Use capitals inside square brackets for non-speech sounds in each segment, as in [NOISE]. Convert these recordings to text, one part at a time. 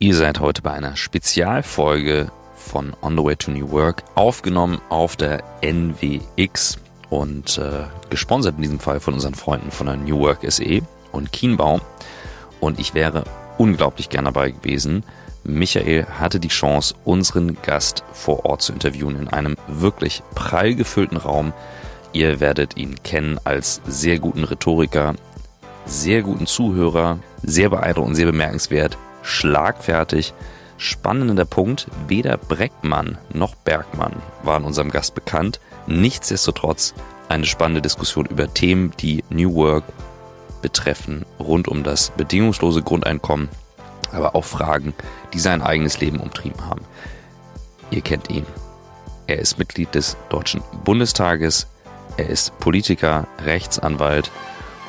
Ihr seid heute bei einer Spezialfolge von On the Way to New Work aufgenommen auf der NWX und äh, gesponsert in diesem Fall von unseren Freunden von der New Work SE und Kienbaum. Und ich wäre unglaublich gern dabei gewesen. Michael hatte die Chance, unseren Gast vor Ort zu interviewen in einem wirklich prall gefüllten Raum. Ihr werdet ihn kennen als sehr guten Rhetoriker, sehr guten Zuhörer, sehr beeindruckend, sehr bemerkenswert schlagfertig. Spannender Punkt, weder Breckmann noch Bergmann waren unserem Gast bekannt. Nichtsdestotrotz eine spannende Diskussion über Themen, die New Work betreffen, rund um das bedingungslose Grundeinkommen, aber auch Fragen, die sein eigenes Leben umtrieben haben. Ihr kennt ihn. Er ist Mitglied des Deutschen Bundestages, er ist Politiker, Rechtsanwalt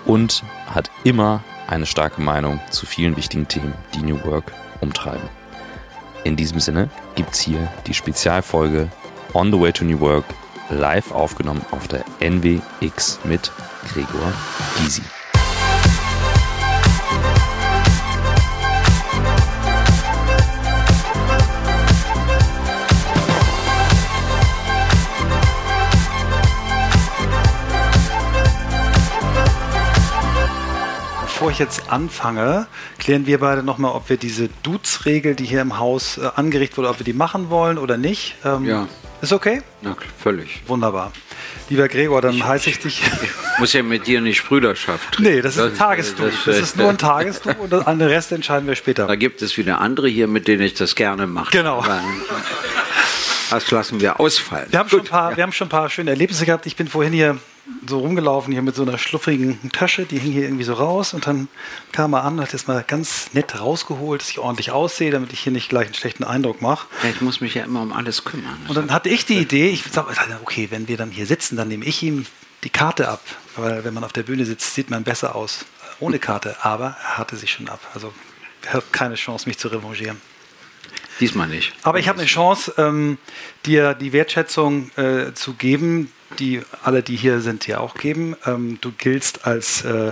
und hat immer eine starke Meinung zu vielen wichtigen Themen, die New Work umtreiben. In diesem Sinne gibt's hier die Spezialfolge On the Way to New Work live aufgenommen auf der NWX mit Gregor Gysi. Bevor ich jetzt anfange, klären wir beide nochmal, ob wir diese Dudes-Regel, die hier im Haus äh, angerichtet wurde, ob wir die machen wollen oder nicht. Ähm, ja. Ist okay? Na, völlig. Wunderbar. Lieber Gregor, dann heiße ich dich. [LAUGHS] Ich muss ja mit dir nicht Brüderschaft. Nee, das ist ein Tagesdu. Das, das, ist nur ein Tagesdu und den Rest entscheiden wir später. Da gibt es wieder andere hier, mit denen ich das gerne mache. Genau. Das lassen wir ausfallen. Wir haben, schon ein paar, wir haben schon ein paar schöne Erlebnisse gehabt. Ich bin vorhin hier so rumgelaufen hier mit so einer schluffigen Tasche, die hing hier irgendwie so raus und dann kam er an, hat das mal ganz nett rausgeholt, dass ich ordentlich aussehe, damit ich hier nicht gleich einen schlechten Eindruck mache. Ja, ich muss mich ja immer um alles kümmern. Und dann hatte ich die Idee, ich sage, okay, wenn wir dann hier sitzen, dann nehme ich ihm die Karte ab, weil wenn man auf der Bühne sitzt, sieht man besser aus ohne Karte, aber er hatte sich schon ab. Also er hat keine Chance, mich zu revanchieren. Diesmal nicht. Aber ich habe eine Chance, ähm, dir die Wertschätzung äh, zu geben, die alle, die hier sind, dir auch geben. Ähm, du giltst als äh,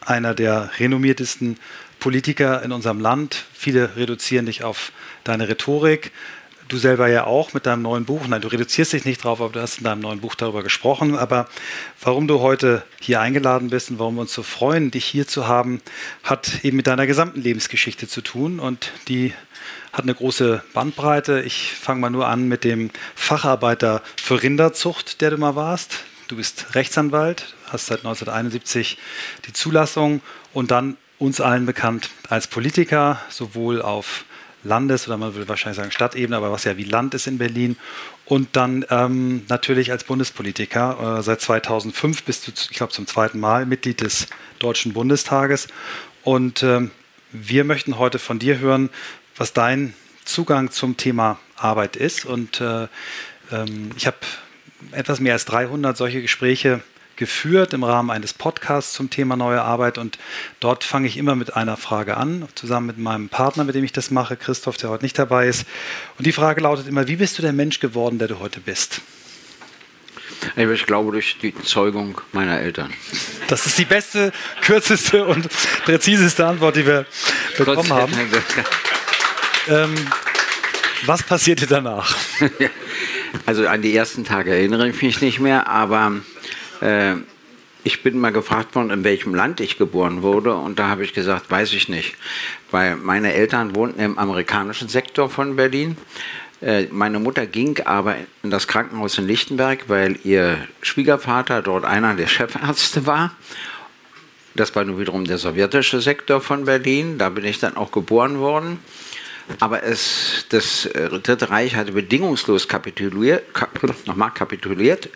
einer der renommiertesten Politiker in unserem Land. Viele reduzieren dich auf deine Rhetorik. Du selber ja auch mit deinem neuen Buch. Nein, du reduzierst dich nicht drauf, aber du hast in deinem neuen Buch darüber gesprochen. Aber warum du heute hier eingeladen bist und warum wir uns so freuen, dich hier zu haben, hat eben mit deiner gesamten Lebensgeschichte zu tun. Und die hat eine große Bandbreite. Ich fange mal nur an mit dem Facharbeiter für Rinderzucht, der du mal warst. Du bist Rechtsanwalt, hast seit 1971 die Zulassung und dann uns allen bekannt als Politiker, sowohl auf Landes- oder man würde wahrscheinlich sagen Stadtebene, aber was ja wie Land ist in Berlin. Und dann ähm, natürlich als Bundespolitiker. Äh, seit 2005 bist du, ich glaube, zum zweiten Mal Mitglied des Deutschen Bundestages. Und ähm, wir möchten heute von dir hören, was dein Zugang zum Thema Arbeit ist. Und äh, ähm, ich habe etwas mehr als 300 solche Gespräche geführt im Rahmen eines Podcasts zum Thema neue Arbeit. Und dort fange ich immer mit einer Frage an, zusammen mit meinem Partner, mit dem ich das mache, Christoph, der heute nicht dabei ist. Und die Frage lautet immer, wie bist du der Mensch geworden, der du heute bist? Ich glaube durch die Zeugung meiner Eltern. Das ist die beste, kürzeste und präziseste Antwort, die wir bekommen haben. Ähm, was passierte danach? [LAUGHS] also an die ersten Tage erinnere ich mich nicht mehr, aber äh, ich bin mal gefragt worden, in welchem Land ich geboren wurde und da habe ich gesagt, weiß ich nicht, weil meine Eltern wohnten im amerikanischen Sektor von Berlin. Äh, meine Mutter ging aber in das Krankenhaus in Lichtenberg, weil ihr Schwiegervater dort einer der [LAUGHS] Chefärzte war. Das war nun wiederum der sowjetische Sektor von Berlin. Da bin ich dann auch geboren worden. Aber es, das äh, Dritte Reich hatte bedingungslos [LAUGHS] kapituliert, kap, nochmal kapituliert.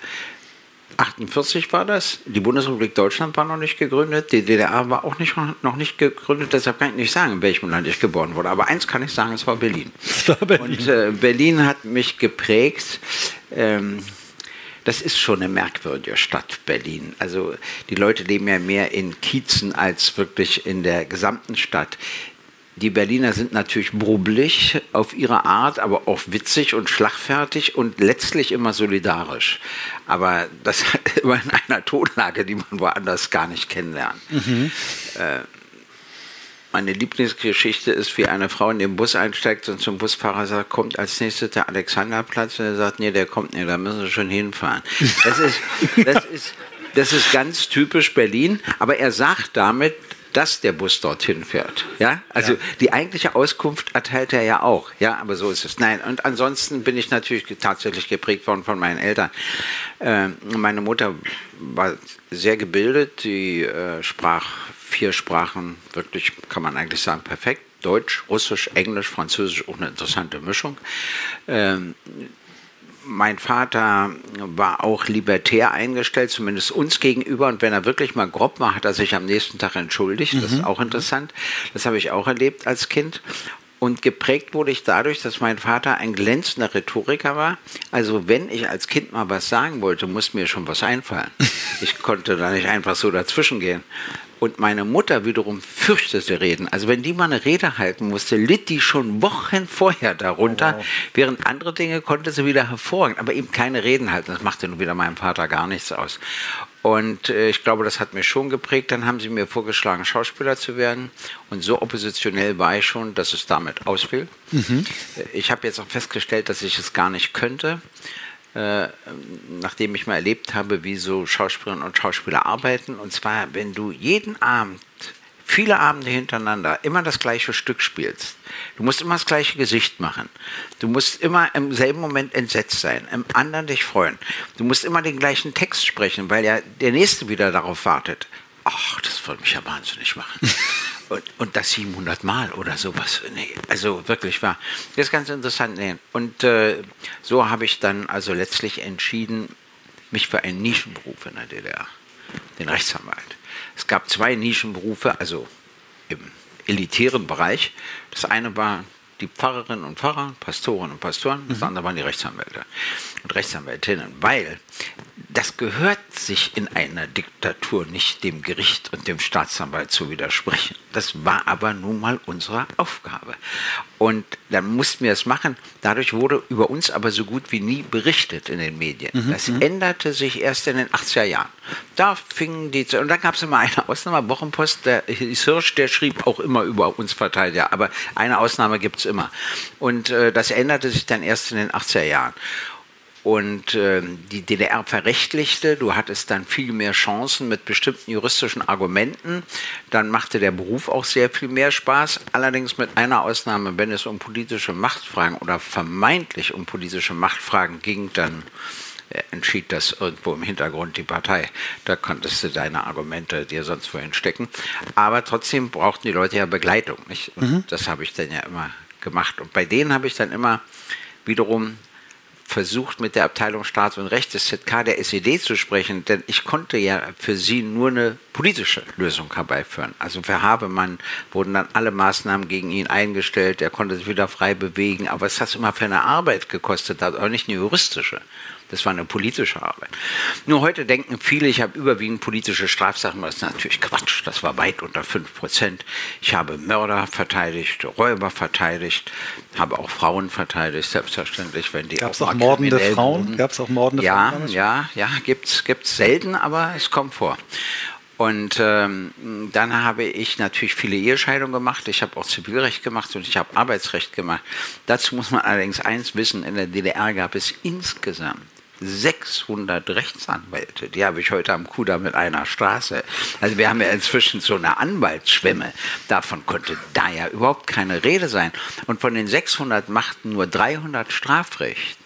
48 war das. Die Bundesrepublik Deutschland war noch nicht gegründet. Die DDR war auch nicht, noch nicht gegründet. Deshalb kann ich nicht sagen, in welchem Land ich geboren wurde. Aber eins kann ich sagen, es war Berlin. War Berlin. Und äh, Berlin hat mich geprägt. Ähm, das ist schon eine merkwürdige Stadt, Berlin. Also die Leute leben ja mehr in Kiezen als wirklich in der gesamten Stadt. Die Berliner sind natürlich brubbelig auf ihre Art, aber auch witzig und schlagfertig und letztlich immer solidarisch. Aber das [LAUGHS] immer in einer Tonlage, die man woanders gar nicht kennenlernt. Mhm. Äh, meine Lieblingsgeschichte ist, wie eine Frau in den Bus einsteigt und zum Busfahrer sagt, kommt als nächstes der Alexanderplatz. Und er sagt, nee, der kommt nicht, da müssen Sie schon hinfahren. Das ist, das [LAUGHS] ist, das ist ganz typisch Berlin, aber er sagt damit, dass der Bus dorthin fährt. Ja, also ja. die eigentliche Auskunft erteilt er ja auch. Ja, aber so ist es. Nein, und ansonsten bin ich natürlich tatsächlich geprägt worden von meinen Eltern. Äh, meine Mutter war sehr gebildet, die äh, sprach vier Sprachen, wirklich kann man eigentlich sagen, perfekt. Deutsch, Russisch, Englisch, Französisch, auch eine interessante Mischung. Ähm, mein Vater war auch libertär eingestellt, zumindest uns gegenüber. Und wenn er wirklich mal grob war, hat er sich am nächsten Tag entschuldigt. Das ist mhm. auch interessant. Das habe ich auch erlebt als Kind. Und geprägt wurde ich dadurch, dass mein Vater ein glänzender Rhetoriker war. Also wenn ich als Kind mal was sagen wollte, musste mir schon was einfallen. [LAUGHS] Ich konnte da nicht einfach so dazwischen gehen. Und meine Mutter wiederum fürchtete Reden. Also wenn die mal eine Rede halten musste, litt die schon Wochen vorher darunter, oh, wow. während andere Dinge konnte sie wieder hervorragend, aber eben keine Reden halten. Das machte nun wieder meinem Vater gar nichts aus. Und äh, ich glaube, das hat mich schon geprägt. Dann haben sie mir vorgeschlagen, Schauspieler zu werden. Und so oppositionell war ich schon, dass es damit ausfiel. Mhm. Ich habe jetzt auch festgestellt, dass ich es gar nicht könnte. Äh, nachdem ich mal erlebt habe, wie so Schauspielerinnen und Schauspieler arbeiten. Und zwar, wenn du jeden Abend, viele Abende hintereinander, immer das gleiche Stück spielst. Du musst immer das gleiche Gesicht machen. Du musst immer im selben Moment entsetzt sein, im anderen dich freuen. Du musst immer den gleichen Text sprechen, weil ja der Nächste wieder darauf wartet. Ach, das würde mich ja wahnsinnig machen. [LAUGHS] Und, und das 700 Mal oder sowas. Nee, also wirklich war. Das ist ganz interessant. Nee. Und äh, so habe ich dann also letztlich entschieden, mich für einen Nischenberuf in der DDR, den Rechtsanwalt. Es gab zwei Nischenberufe, also im elitären Bereich. Das eine war die Pfarrerinnen und Pfarrer, Pastoren und Pastoren, das mhm. andere waren die Rechtsanwälte und Rechtsanwältinnen, weil das gehört sich in einer Diktatur nicht dem Gericht und dem Staatsanwalt zu widersprechen. Das war aber nun mal unsere Aufgabe. Und dann mussten wir es machen. Dadurch wurde über uns aber so gut wie nie berichtet in den Medien. Mhm. Das mhm. änderte sich erst in den 80er Jahren. Da fingen die, und dann gab es immer eine Ausnahme, Wochenpost, der Hirsch, der schrieb auch immer über uns Verteidiger, aber eine Ausnahme gibt es immer. Und äh, das änderte sich dann erst in den 80er Jahren und äh, die DDR verrechtlichte. Du hattest dann viel mehr Chancen mit bestimmten juristischen Argumenten. Dann machte der Beruf auch sehr viel mehr Spaß. Allerdings mit einer Ausnahme, wenn es um politische Machtfragen oder vermeintlich um politische Machtfragen ging, dann äh, entschied das irgendwo im Hintergrund die Partei. Da konntest du deine Argumente dir sonst wohin stecken. Aber trotzdem brauchten die Leute ja Begleitung. Nicht? Mhm. das habe ich dann ja immer gemacht. Und bei denen habe ich dann immer wiederum versucht, mit der Abteilung Staats- und Recht des ZK der SED zu sprechen, denn ich konnte ja für sie nur eine politische Lösung herbeiführen. Also für Habemann wurden dann alle Maßnahmen gegen ihn eingestellt, er konnte sich wieder frei bewegen, aber es hat immer für eine Arbeit gekostet, aber nicht eine juristische. Das war eine politische Arbeit. Nur heute denken viele, ich habe überwiegend politische Strafsachen, das ist natürlich Quatsch. Das war weit unter 5 Prozent. Ich habe Mörder verteidigt, Räuber verteidigt, habe auch Frauen verteidigt, selbstverständlich, wenn die Gab es auch, auch mordende Frauen? Gab es auch mordende ja, Frauen? Ja, ja, ja, gibt es selten, aber es kommt vor. Und ähm, dann habe ich natürlich viele Ehescheidungen gemacht. Ich habe auch Zivilrecht gemacht und ich habe Arbeitsrecht gemacht. Dazu muss man allerdings eins wissen: In der DDR gab es insgesamt 600 Rechtsanwälte. Die habe ich heute am Kuda mit einer Straße. Also wir haben ja inzwischen so eine Anwaltsschwemme. Davon konnte da ja überhaupt keine Rede sein. Und von den 600 machten nur 300 Strafrecht.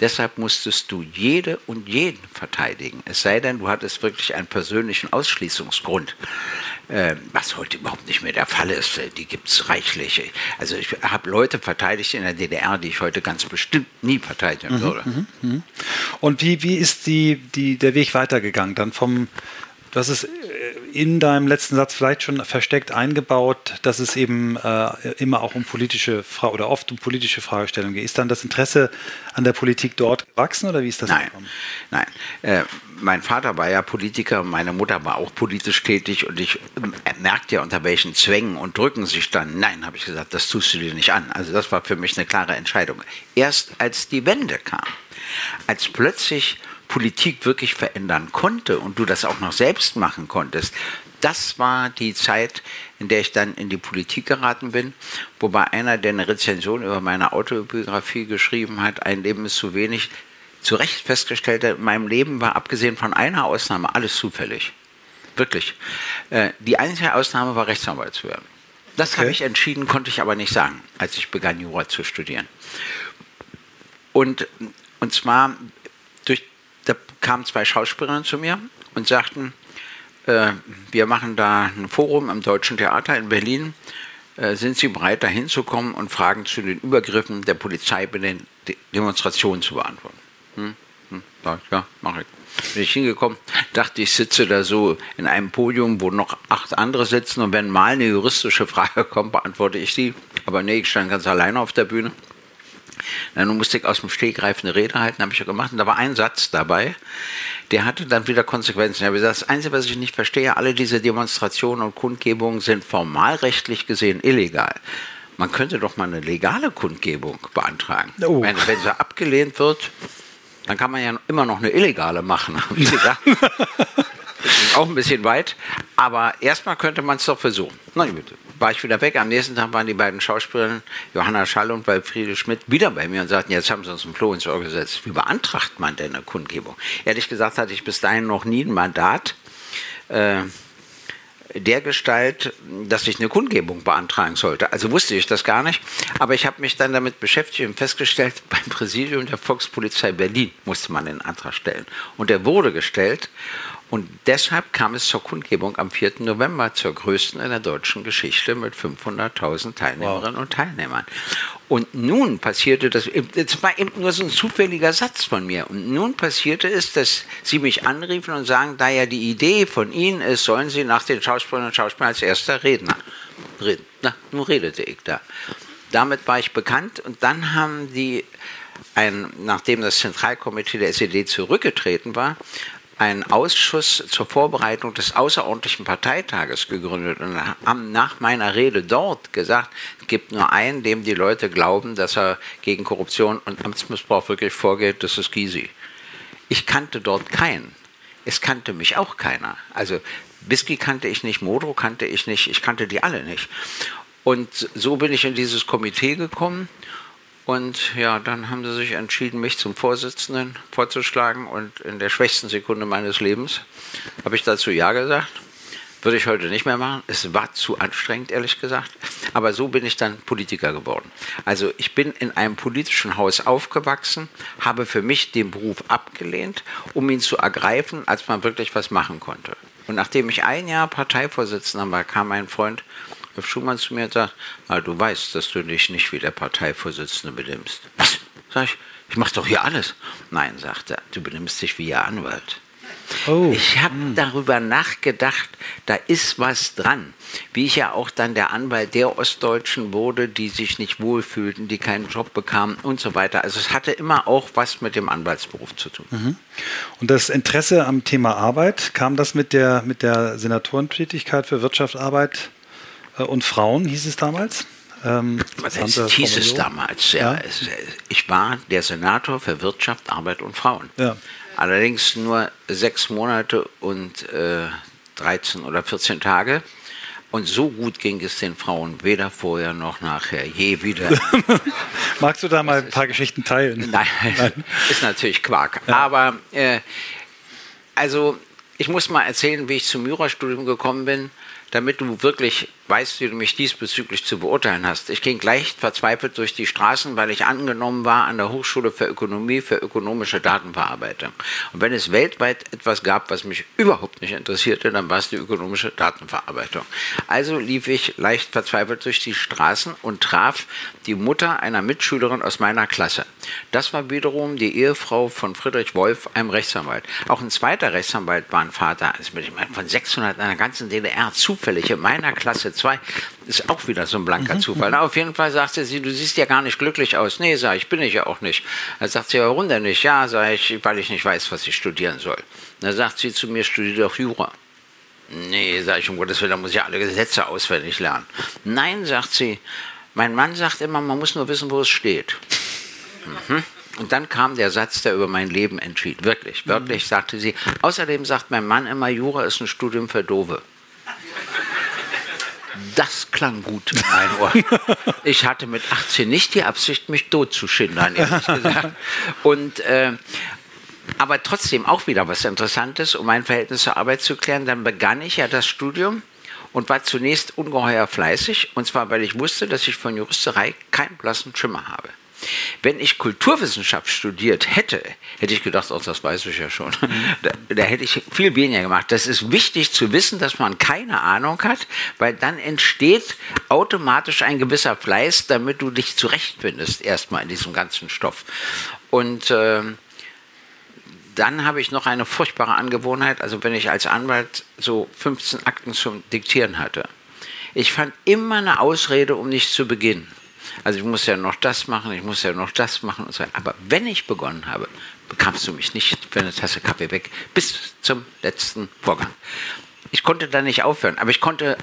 Deshalb musstest du jede und jeden verteidigen. Es sei denn, du hattest wirklich einen persönlichen Ausschließungsgrund. Äh, was heute überhaupt nicht mehr der Fall ist. Äh, die gibt es reichlich. Also ich habe Leute verteidigt in der DDR, die ich heute ganz bestimmt nie verteidigen mhm, würde. Mhm, mh. Und wie, wie ist die, die, der Weg weitergegangen? Dann vom, das ist in deinem letzten Satz vielleicht schon versteckt eingebaut, dass es eben äh, immer auch um politische Fra oder oft um politische Fragestellungen geht. Ist dann das Interesse an der Politik dort gewachsen oder wie ist das Nein, gekommen? nein. Äh, mein Vater war ja Politiker, meine Mutter war auch politisch tätig und ich äh, merkte ja, unter welchen Zwängen und Drücken sich dann. Nein, habe ich gesagt, das tust du dir nicht an. Also das war für mich eine klare Entscheidung. Erst als die Wende kam, als plötzlich Politik wirklich verändern konnte und du das auch noch selbst machen konntest, das war die Zeit, in der ich dann in die Politik geraten bin, wobei einer, der eine Rezension über meine Autobiografie geschrieben hat, ein Leben ist zu wenig, zu Recht festgestellt hat, in meinem Leben war abgesehen von einer Ausnahme alles zufällig. Wirklich. Äh, die einzige Ausnahme war Rechtsanwalt zu werden. Das okay. habe ich entschieden, konnte ich aber nicht sagen, als ich begann, Jura zu studieren. Und, und zwar, da kamen zwei Schauspielerinnen zu mir und sagten, äh, wir machen da ein Forum am Deutschen Theater in Berlin. Äh, sind Sie bereit, da hinzukommen und Fragen zu den Übergriffen der Polizei bei den De Demonstrationen zu beantworten? Hm? Hm? Ja, mache ich. Bin ich hingekommen, dachte ich, sitze da so in einem Podium, wo noch acht andere sitzen und wenn mal eine juristische Frage [LAUGHS] kommt, beantworte ich sie. Aber nee, ich stand ganz alleine auf der Bühne. Dann musste ich aus dem Stegreif eine Rede halten, habe ich ja gemacht. Und da war ein Satz dabei, der hatte dann wieder Konsequenzen. Ich habe gesagt, das Einzige, was ich nicht verstehe, alle diese Demonstrationen und Kundgebungen sind formalrechtlich gesehen illegal. Man könnte doch mal eine legale Kundgebung beantragen. Oh. Wenn, wenn sie abgelehnt wird, dann kann man ja immer noch eine illegale machen. Wie gesagt, [LAUGHS] das ist auch ein bisschen weit, aber erstmal könnte man es doch versuchen. Na gut, war ich wieder weg. Am nächsten Tag waren die beiden Schauspielerinnen, Johanna Schall und Walfriede Schmidt, wieder bei mir und sagten, jetzt haben sie uns ein Floh ins Ohr gesetzt. Wie beantragt man denn eine Kundgebung? Ehrlich gesagt hatte ich bis dahin noch nie ein Mandat. Äh, der Gestalt, dass ich eine Kundgebung beantragen sollte. Also wusste ich das gar nicht. Aber ich habe mich dann damit beschäftigt und festgestellt, [LAUGHS] beim Präsidium der Volkspolizei Berlin musste man den Antrag stellen. Und der wurde gestellt. Und deshalb kam es zur Kundgebung am 4. November, zur größten in der deutschen Geschichte mit 500.000 Teilnehmerinnen wow. und Teilnehmern. Und nun passierte das, das war eben nur so ein zufälliger Satz von mir. Und nun passierte es, dass sie mich anriefen und sagen, da ja die Idee von Ihnen ist, sollen Sie nach den Schauspielern und Schauspielern als erster Redner reden. Na, nun redete ich da. Damit war ich bekannt und dann haben die ein, nachdem das Zentralkomitee der SED zurückgetreten war, einen Ausschuss zur Vorbereitung des außerordentlichen Parteitages gegründet und haben nach meiner Rede dort gesagt, es gibt nur einen, dem die Leute glauben, dass er gegen Korruption und Amtsmissbrauch wirklich vorgeht, das ist Gysi. Ich kannte dort keinen. Es kannte mich auch keiner. Also Whisky kannte ich nicht, Modro kannte ich nicht, ich kannte die alle nicht. Und so bin ich in dieses Komitee gekommen und ja, dann haben sie sich entschieden, mich zum Vorsitzenden vorzuschlagen. Und in der schwächsten Sekunde meines Lebens habe ich dazu Ja gesagt. Würde ich heute nicht mehr machen. Es war zu anstrengend, ehrlich gesagt. Aber so bin ich dann Politiker geworden. Also ich bin in einem politischen Haus aufgewachsen, habe für mich den Beruf abgelehnt, um ihn zu ergreifen, als man wirklich was machen konnte. Und nachdem ich ein Jahr Parteivorsitzender war, kam ein Freund Schumann zu mir und sagt, ah, du weißt, dass du dich nicht wie der Parteivorsitzende benimmst. Was? Sag ich, ich mache doch hier alles. Nein, sagt er, du benimmst dich wie Ihr Anwalt. Oh. Ich habe hm. darüber nachgedacht, da ist was dran. Wie ich ja auch dann der Anwalt der Ostdeutschen wurde, die sich nicht wohlfühlten, die keinen Job bekamen und so weiter. Also es hatte immer auch was mit dem Anwaltsberuf zu tun. Mhm. Und das Interesse am Thema Arbeit, kam das mit der, mit der Senatorentätigkeit für Wirtschaft, Arbeit äh, und Frauen hieß es damals. Ähm, [LAUGHS] Was heißt, hieß es damals? Ja. ja. Ich war der Senator für Wirtschaft, Arbeit und Frauen. Ja. Allerdings nur sechs Monate und äh, 13 oder 14 Tage. Und so gut ging es den Frauen weder vorher noch nachher, je wieder. [LAUGHS] Magst du da mal ein paar Geschichten teilen? [LAUGHS] Nein, Nein. ist natürlich Quark. Ja. Aber äh, also ich muss mal erzählen, wie ich zum Jurastudium gekommen bin damit du wirklich weißt, wie du mich diesbezüglich zu beurteilen hast. Ich ging gleich verzweifelt durch die Straßen, weil ich angenommen war an der Hochschule für Ökonomie für ökonomische Datenverarbeitung. Und wenn es weltweit etwas gab, was mich überhaupt nicht interessierte, dann war es die ökonomische Datenverarbeitung. Also lief ich leicht verzweifelt durch die Straßen und traf die Mutter einer Mitschülerin aus meiner Klasse. Das war wiederum die Ehefrau von Friedrich Wolf, einem Rechtsanwalt. Auch ein zweiter Rechtsanwalt war ein Vater, also von 600 in der ganzen DDR, zufällig in meiner Klasse zwei. Ist auch wieder so ein blanker mhm. Zufall. Na, auf jeden Fall sagte sie, du siehst ja gar nicht glücklich aus. Nee, sag ich, bin ich ja auch nicht. Dann sagt sie, warum denn nicht? Ja, sag ich, weil ich nicht weiß, was ich studieren soll. Dann sagt sie zu mir, studiere doch Jura. Nee, sag ich, um Gottes Willen, da muss ich alle Gesetze auswendig lernen. Nein, sagt sie, mein Mann sagt immer, man muss nur wissen, wo es steht. Mhm. Und dann kam der Satz, der über mein Leben entschied. Wirklich, wirklich, mhm. sagte sie. Außerdem sagt mein Mann immer, Jura ist ein Studium für Dove. Das klang gut in mein Ohr. [LAUGHS] Ich hatte mit 18 nicht die Absicht, mich totzuschindern, ehrlich [LAUGHS] gesagt. Und, äh, aber trotzdem auch wieder was Interessantes, um mein Verhältnis zur Arbeit zu klären. Dann begann ich ja das Studium und war zunächst ungeheuer fleißig. Und zwar, weil ich wusste, dass ich von Juristerei keinen blassen Schimmer habe. Wenn ich Kulturwissenschaft studiert hätte, hätte ich gedacht, oh, das weiß ich ja schon. Da, da, hätte ich viel weniger gemacht. Das ist wichtig zu wissen, dass man keine Ahnung hat, weil dann entsteht automatisch ein gewisser Fleiß, damit du dich zurechtfindest, erstmal in diesem ganzen Stoff. Und äh, dann habe ich noch eine furchtbare Angewohnheit, also wenn ich als Anwalt so 15 Akten zum Diktieren hatte. Ich fand immer eine Ausrede, um nicht zu beginnen. Also ich muss ja noch das machen, ich muss ja noch das machen und so. Aber wenn ich begonnen habe, bekamst du mich nicht für eine Tasse Kaffee weg bis zum letzten Vorgang. Ich konnte da nicht aufhören, aber ich konnte,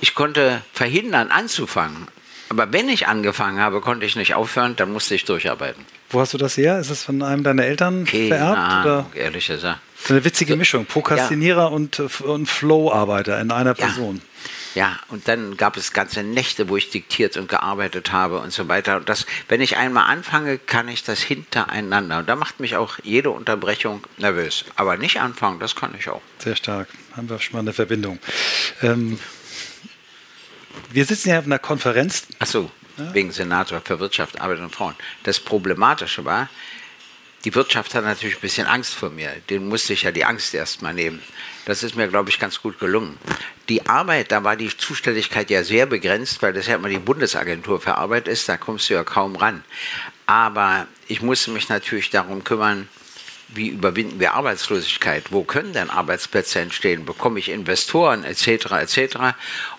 ich konnte verhindern, anzufangen. Aber wenn ich angefangen habe, konnte ich nicht aufhören, dann musste ich durcharbeiten. Wo hast du das her? Ist es von einem deiner Eltern Keine vererbt? Ahnung, oder? ehrlich gesagt. So eine witzige Mischung. Prokrastinierer ja. und, und Flow-Arbeiter in einer Person. Ja. Und dann gab es ganze Nächte, wo ich diktiert und gearbeitet habe und so weiter. Und das, wenn ich einmal anfange, kann ich das hintereinander. Und da macht mich auch jede Unterbrechung nervös. Aber nicht anfangen, das kann ich auch. Sehr stark. Haben wir schon mal eine Verbindung. Ähm, wir sitzen ja auf einer Konferenz. Ach so, ja? wegen Senator für Wirtschaft, Arbeit und Frauen. Das Problematische war, die Wirtschaft hat natürlich ein bisschen Angst vor mir. Den musste ich ja die Angst erstmal nehmen. Das ist mir, glaube ich, ganz gut gelungen. Die Arbeit, da war die Zuständigkeit ja sehr begrenzt, weil das ja immer die Bundesagentur für Arbeit ist, da kommst du ja kaum ran. Aber ich musste mich natürlich darum kümmern, wie überwinden wir Arbeitslosigkeit? Wo können denn Arbeitsplätze entstehen? Bekomme ich Investoren etc. etc.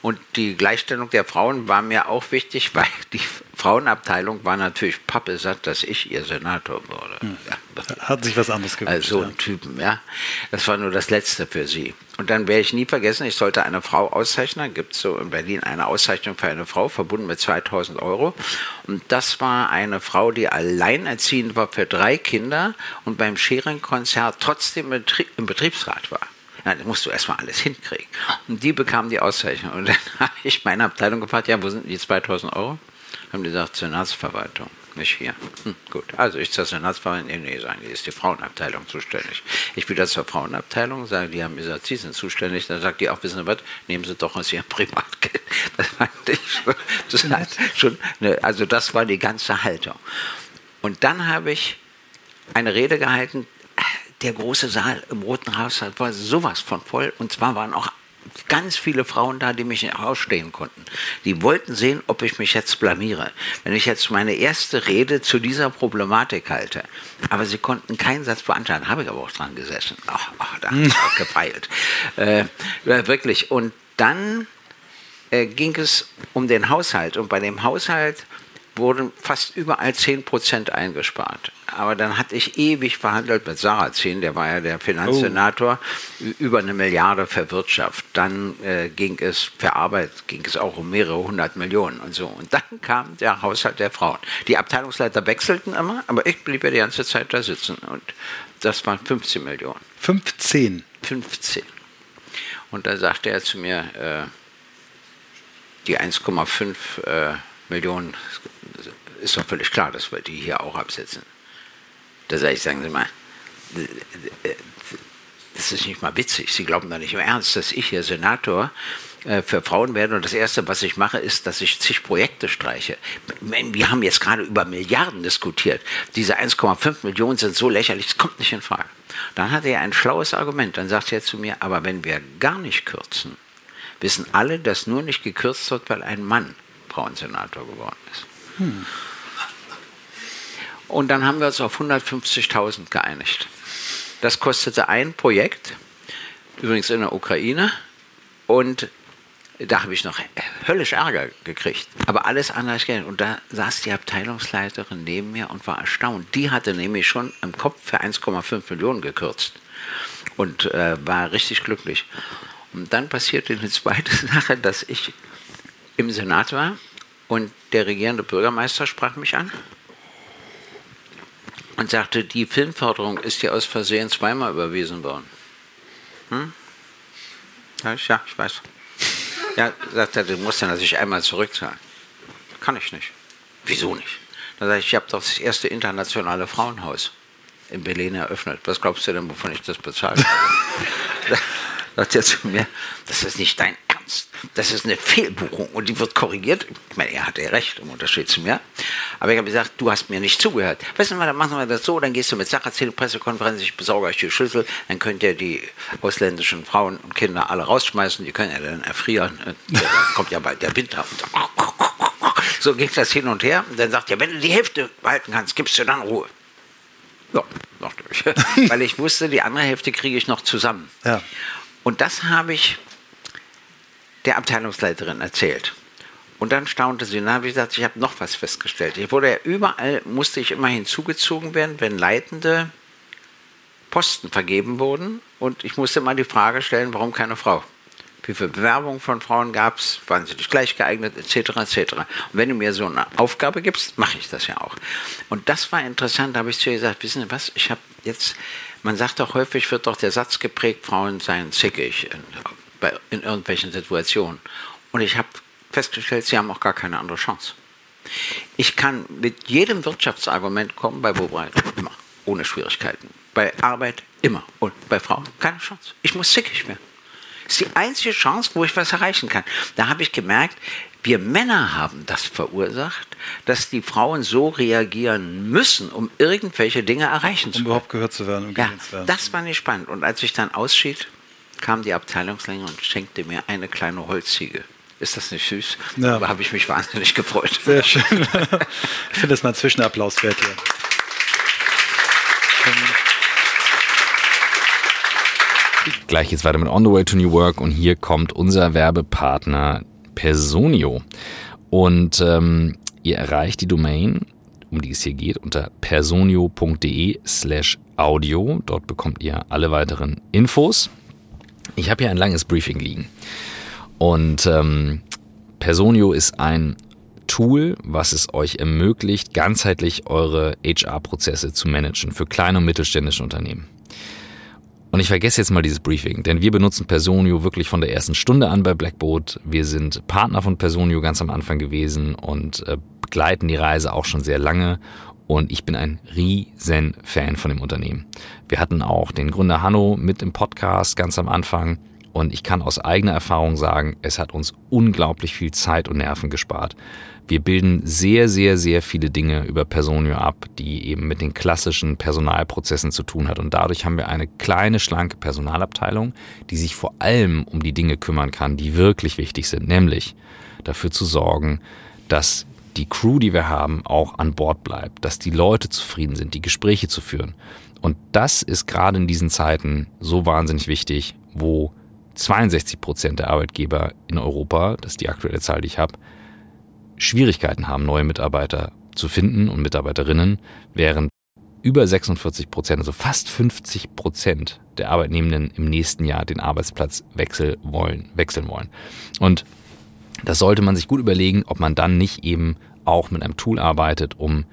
Und die Gleichstellung der Frauen war mir auch wichtig, [LAUGHS] weil die Frauenabteilung war natürlich pappesatt, dass ich ihr Senator wurde. Hm. Ja. Hat sich was anderes gewünscht. Also so ein ja. Typen, ja. Das war nur das Letzte für sie. Und dann werde ich nie vergessen, ich sollte eine Frau auszeichnen. Gibt es so in Berlin eine Auszeichnung für eine Frau, verbunden mit 2000 Euro. Und das war eine Frau, die alleinerziehend war für drei Kinder und beim Schering-Konzert trotzdem im Betriebsrat war. Na, das musst du erstmal alles hinkriegen. Und die bekam die Auszeichnung. Und dann [LAUGHS] habe ich meine Abteilung gefragt, ja, wo sind die 2000 Euro? Haben die gesagt, Senatsverwaltung nicht hier. Hm, gut, also ich zur Senatsverwaltung, nee, nee, sagen die, ist die Frauenabteilung zuständig. Ich wieder zur Frauenabteilung, sagen die, haben gesagt, sie sind zuständig. Dann sagt die auch, wissen Sie was, nehmen Sie doch aus Ihrem Privatgeld. [LAUGHS] Das fand ich schon, das schon ne, also das war die ganze Haltung. Und dann habe ich eine Rede gehalten, der große Saal im Roten Haus war sowas von voll. Und zwar waren auch ganz viele Frauen da, die mich nicht ausstehen konnten. Die wollten sehen, ob ich mich jetzt blamiere. Wenn ich jetzt meine erste Rede zu dieser Problematik halte. Aber sie konnten keinen Satz beantragen. Habe ich aber auch dran gesessen. Ach, ach da habe ich auch gefeilt. Äh, wirklich. Und dann äh, ging es um den Haushalt. Und bei dem Haushalt wurden fast überall 10 Prozent eingespart. Aber dann hatte ich ewig verhandelt mit Sarrazin, der war ja der Finanzsenator, oh. über eine Milliarde für Wirtschaft. Dann äh, ging es für Arbeit, ging es auch um mehrere hundert Millionen und so. Und dann [LAUGHS] kam der Haushalt der Frauen. Die Abteilungsleiter wechselten immer, aber ich blieb ja die ganze Zeit da sitzen. Und das waren 15 Millionen. 15? 15. Und da sagte er zu mir, äh, die 1,5 äh, Millionen ist doch völlig klar, dass wir die hier auch absetzen. Da sage ich, sagen Sie mal, das ist nicht mal witzig. Sie glauben doch nicht im Ernst, dass ich hier Senator äh, für Frauen werde und das Erste, was ich mache, ist, dass ich zig Projekte streiche. Wir haben jetzt gerade über Milliarden diskutiert. Diese 1,5 Millionen sind so lächerlich, das kommt nicht in Frage. Dann hat er ein schlaues Argument. Dann sagt er zu mir, aber wenn wir gar nicht kürzen, wissen alle, dass nur nicht gekürzt wird, weil ein Mann Frauensenator geworden ist. Und dann haben wir uns auf 150.000 geeinigt. Das kostete ein Projekt, übrigens in der Ukraine. Und da habe ich noch höllisch Ärger gekriegt. Aber alles anders Geld. Und da saß die Abteilungsleiterin neben mir und war erstaunt. Die hatte nämlich schon im Kopf für 1,5 Millionen gekürzt und äh, war richtig glücklich. Und dann passierte eine zweite [LAUGHS] Sache, dass ich im Senat war und der regierende Bürgermeister sprach mich an und sagte, die Filmförderung ist ja aus Versehen zweimal überwiesen worden. Hm? Ja, ich weiß. Ja, sagt er, du musst dann natürlich einmal zurückzahlen. Kann ich nicht. Wieso nicht? Dann sage ich, ich habe doch das erste internationale Frauenhaus in Berlin eröffnet. Was glaubst du denn, wovon ich das bezahlt habe? [LAUGHS] sagt er zu mir, das ist nicht dein Ernst. Das ist eine Fehlbuchung und die wird korrigiert. Ich meine, er hatte ja recht im Unterschied zu mir. Aber ich habe gesagt, du hast mir nicht zugehört. Weißt du was, dann machen wir das so, dann gehst du mit Sacherzähl Pressekonferenz, ich besorge euch die Schlüssel, dann könnt ihr die ausländischen Frauen und Kinder alle rausschmeißen, die können ja dann erfrieren. Da kommt ja bald der Winter. [LAUGHS] So ging das hin und her. Und dann sagt er, wenn du die Hälfte behalten kannst, gibst du dann Ruhe. Ja, dachte [LAUGHS] ich. Weil ich wusste, die andere Hälfte kriege ich noch zusammen. Ja. Und das habe ich der Abteilungsleiterin erzählt. Und dann staunte sie. Habe ich gesagt, ich habe noch was festgestellt. Ich wurde ja überall, musste ich immer hinzugezogen werden, wenn leitende Posten vergeben wurden. Und ich musste mal die Frage stellen, warum keine Frau? Wie viele Bewerbungen von Frauen gab es? Waren sie nicht gleich geeignet? Etc. etc. Und wenn du mir so eine Aufgabe gibst, mache ich das ja auch. Und das war interessant. Da habe ich zu ihr gesagt, wissen Sie was? Ich habe jetzt, man sagt doch häufig, wird doch der Satz geprägt, Frauen seien zickig bei, in irgendwelchen Situationen. Und ich habe festgestellt, sie haben auch gar keine andere Chance. Ich kann mit jedem Wirtschaftsargument kommen, bei Wobei immer, ohne Schwierigkeiten. Bei Arbeit immer und bei Frauen keine Chance. Ich muss zickig werden. Das ist die einzige Chance, wo ich was erreichen kann. Da habe ich gemerkt, wir Männer haben das verursacht, dass die Frauen so reagieren müssen, um irgendwelche Dinge erreichen zu Um können. überhaupt gehört zu werden. Und Ja, zu werden. das war nicht spannend. Und als ich dann ausschied, kam die Abteilungsleiterin und schenkte mir eine kleine Holzziege. Ist das nicht süß? Ja. Da habe ich mich wahnsinnig gefreut. Sehr schön. [LAUGHS] ich finde das mal einen Zwischenapplaus wert hier. Gleich geht's weiter mit On the Way to New Work und hier kommt unser Werbepartner Personio. Und ähm, ihr erreicht die Domain, um die es hier geht, unter personio.de slash audio. Dort bekommt ihr alle weiteren Infos. Ich habe hier ein langes Briefing liegen. Und ähm, Personio ist ein Tool, was es euch ermöglicht, ganzheitlich eure HR-Prozesse zu managen für kleine und mittelständische Unternehmen. Und ich vergesse jetzt mal dieses Briefing, denn wir benutzen Personio wirklich von der ersten Stunde an bei Blackboard. Wir sind Partner von Personio ganz am Anfang gewesen und äh, begleiten die Reise auch schon sehr lange. Und ich bin ein riesen Fan von dem Unternehmen. Wir hatten auch den Gründer Hanno mit im Podcast ganz am Anfang. Und ich kann aus eigener Erfahrung sagen, es hat uns unglaublich viel Zeit und Nerven gespart. Wir bilden sehr, sehr, sehr viele Dinge über Personio ab, die eben mit den klassischen Personalprozessen zu tun hat. Und dadurch haben wir eine kleine, schlanke Personalabteilung, die sich vor allem um die Dinge kümmern kann, die wirklich wichtig sind, nämlich dafür zu sorgen, dass die Crew, die wir haben, auch an Bord bleibt, dass die Leute zufrieden sind, die Gespräche zu führen. Und das ist gerade in diesen Zeiten so wahnsinnig wichtig, wo 62 Prozent der Arbeitgeber in Europa, das ist die aktuelle Zahl, die ich habe, Schwierigkeiten haben, neue Mitarbeiter zu finden und Mitarbeiterinnen, während über 46 Prozent, also fast 50 Prozent der Arbeitnehmenden im nächsten Jahr den Arbeitsplatz wechsel wollen, wechseln wollen. Und das sollte man sich gut überlegen, ob man dann nicht eben auch mit einem Tool arbeitet, um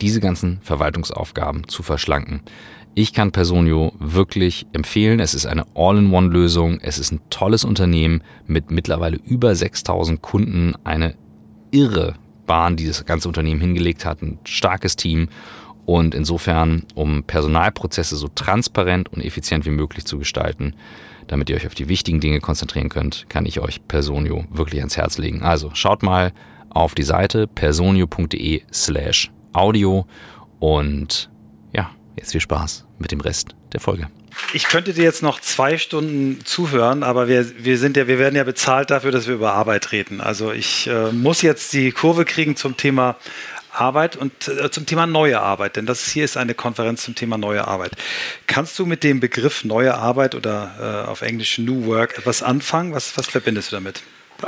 diese ganzen Verwaltungsaufgaben zu verschlanken. Ich kann Personio wirklich empfehlen. Es ist eine All-in-One-Lösung. Es ist ein tolles Unternehmen mit mittlerweile über 6000 Kunden. Eine irre Bahn, die das ganze Unternehmen hingelegt hat. Ein starkes Team. Und insofern, um Personalprozesse so transparent und effizient wie möglich zu gestalten, damit ihr euch auf die wichtigen Dinge konzentrieren könnt, kann ich euch Personio wirklich ans Herz legen. Also schaut mal auf die Seite personio.de slash audio und ja, jetzt viel Spaß mit dem Rest der Folge. Ich könnte dir jetzt noch zwei Stunden zuhören, aber wir, wir sind ja, wir werden ja bezahlt dafür, dass wir über Arbeit reden. Also ich äh, muss jetzt die Kurve kriegen zum Thema Arbeit und äh, zum Thema neue Arbeit, denn das hier ist eine Konferenz zum Thema neue Arbeit. Kannst du mit dem Begriff neue Arbeit oder äh, auf Englisch New Work etwas anfangen? Was, was verbindest du damit?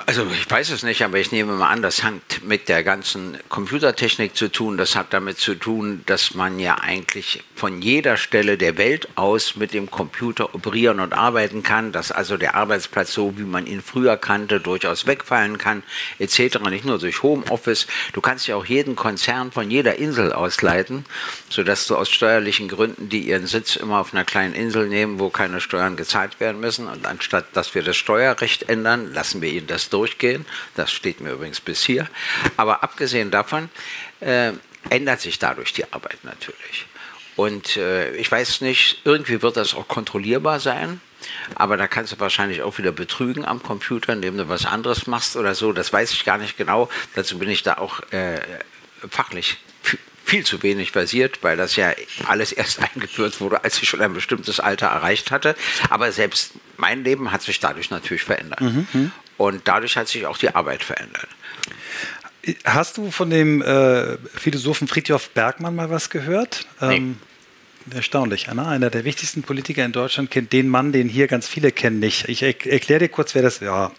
Also ich weiß es nicht, aber ich nehme mal an, das hat mit der ganzen Computertechnik zu tun. Das hat damit zu tun, dass man ja eigentlich von jeder Stelle der Welt aus mit dem Computer operieren und arbeiten kann, dass also der Arbeitsplatz so, wie man ihn früher kannte, durchaus wegfallen kann, etc. Nicht nur durch Homeoffice. Du kannst ja auch jeden Konzern von jeder Insel ausleiten, sodass du aus steuerlichen Gründen, die ihren Sitz immer auf einer kleinen Insel nehmen, wo keine Steuern gezahlt werden müssen, und anstatt dass wir das Steuerrecht ändern, lassen wir ihnen das durchgehen. Das steht mir übrigens bis hier. Aber abgesehen davon äh, ändert sich dadurch die Arbeit natürlich. Und äh, ich weiß nicht, irgendwie wird das auch kontrollierbar sein. Aber da kannst du wahrscheinlich auch wieder betrügen am Computer, indem du was anderes machst oder so. Das weiß ich gar nicht genau. Dazu bin ich da auch äh, fachlich viel zu wenig versiert, weil das ja alles [LAUGHS] erst eingeführt wurde, als ich schon ein bestimmtes Alter erreicht hatte. Aber selbst mein Leben hat sich dadurch natürlich verändert. Mhm. mhm. Und dadurch hat sich auch die Arbeit verändert. Hast du von dem äh, Philosophen Friedhof Bergmann mal was gehört? Nee. Ähm, erstaunlich. Anna, einer der wichtigsten Politiker in Deutschland kennt den Mann, den hier ganz viele kennen nicht. Ich erkläre dir kurz, wer das ist. Ja.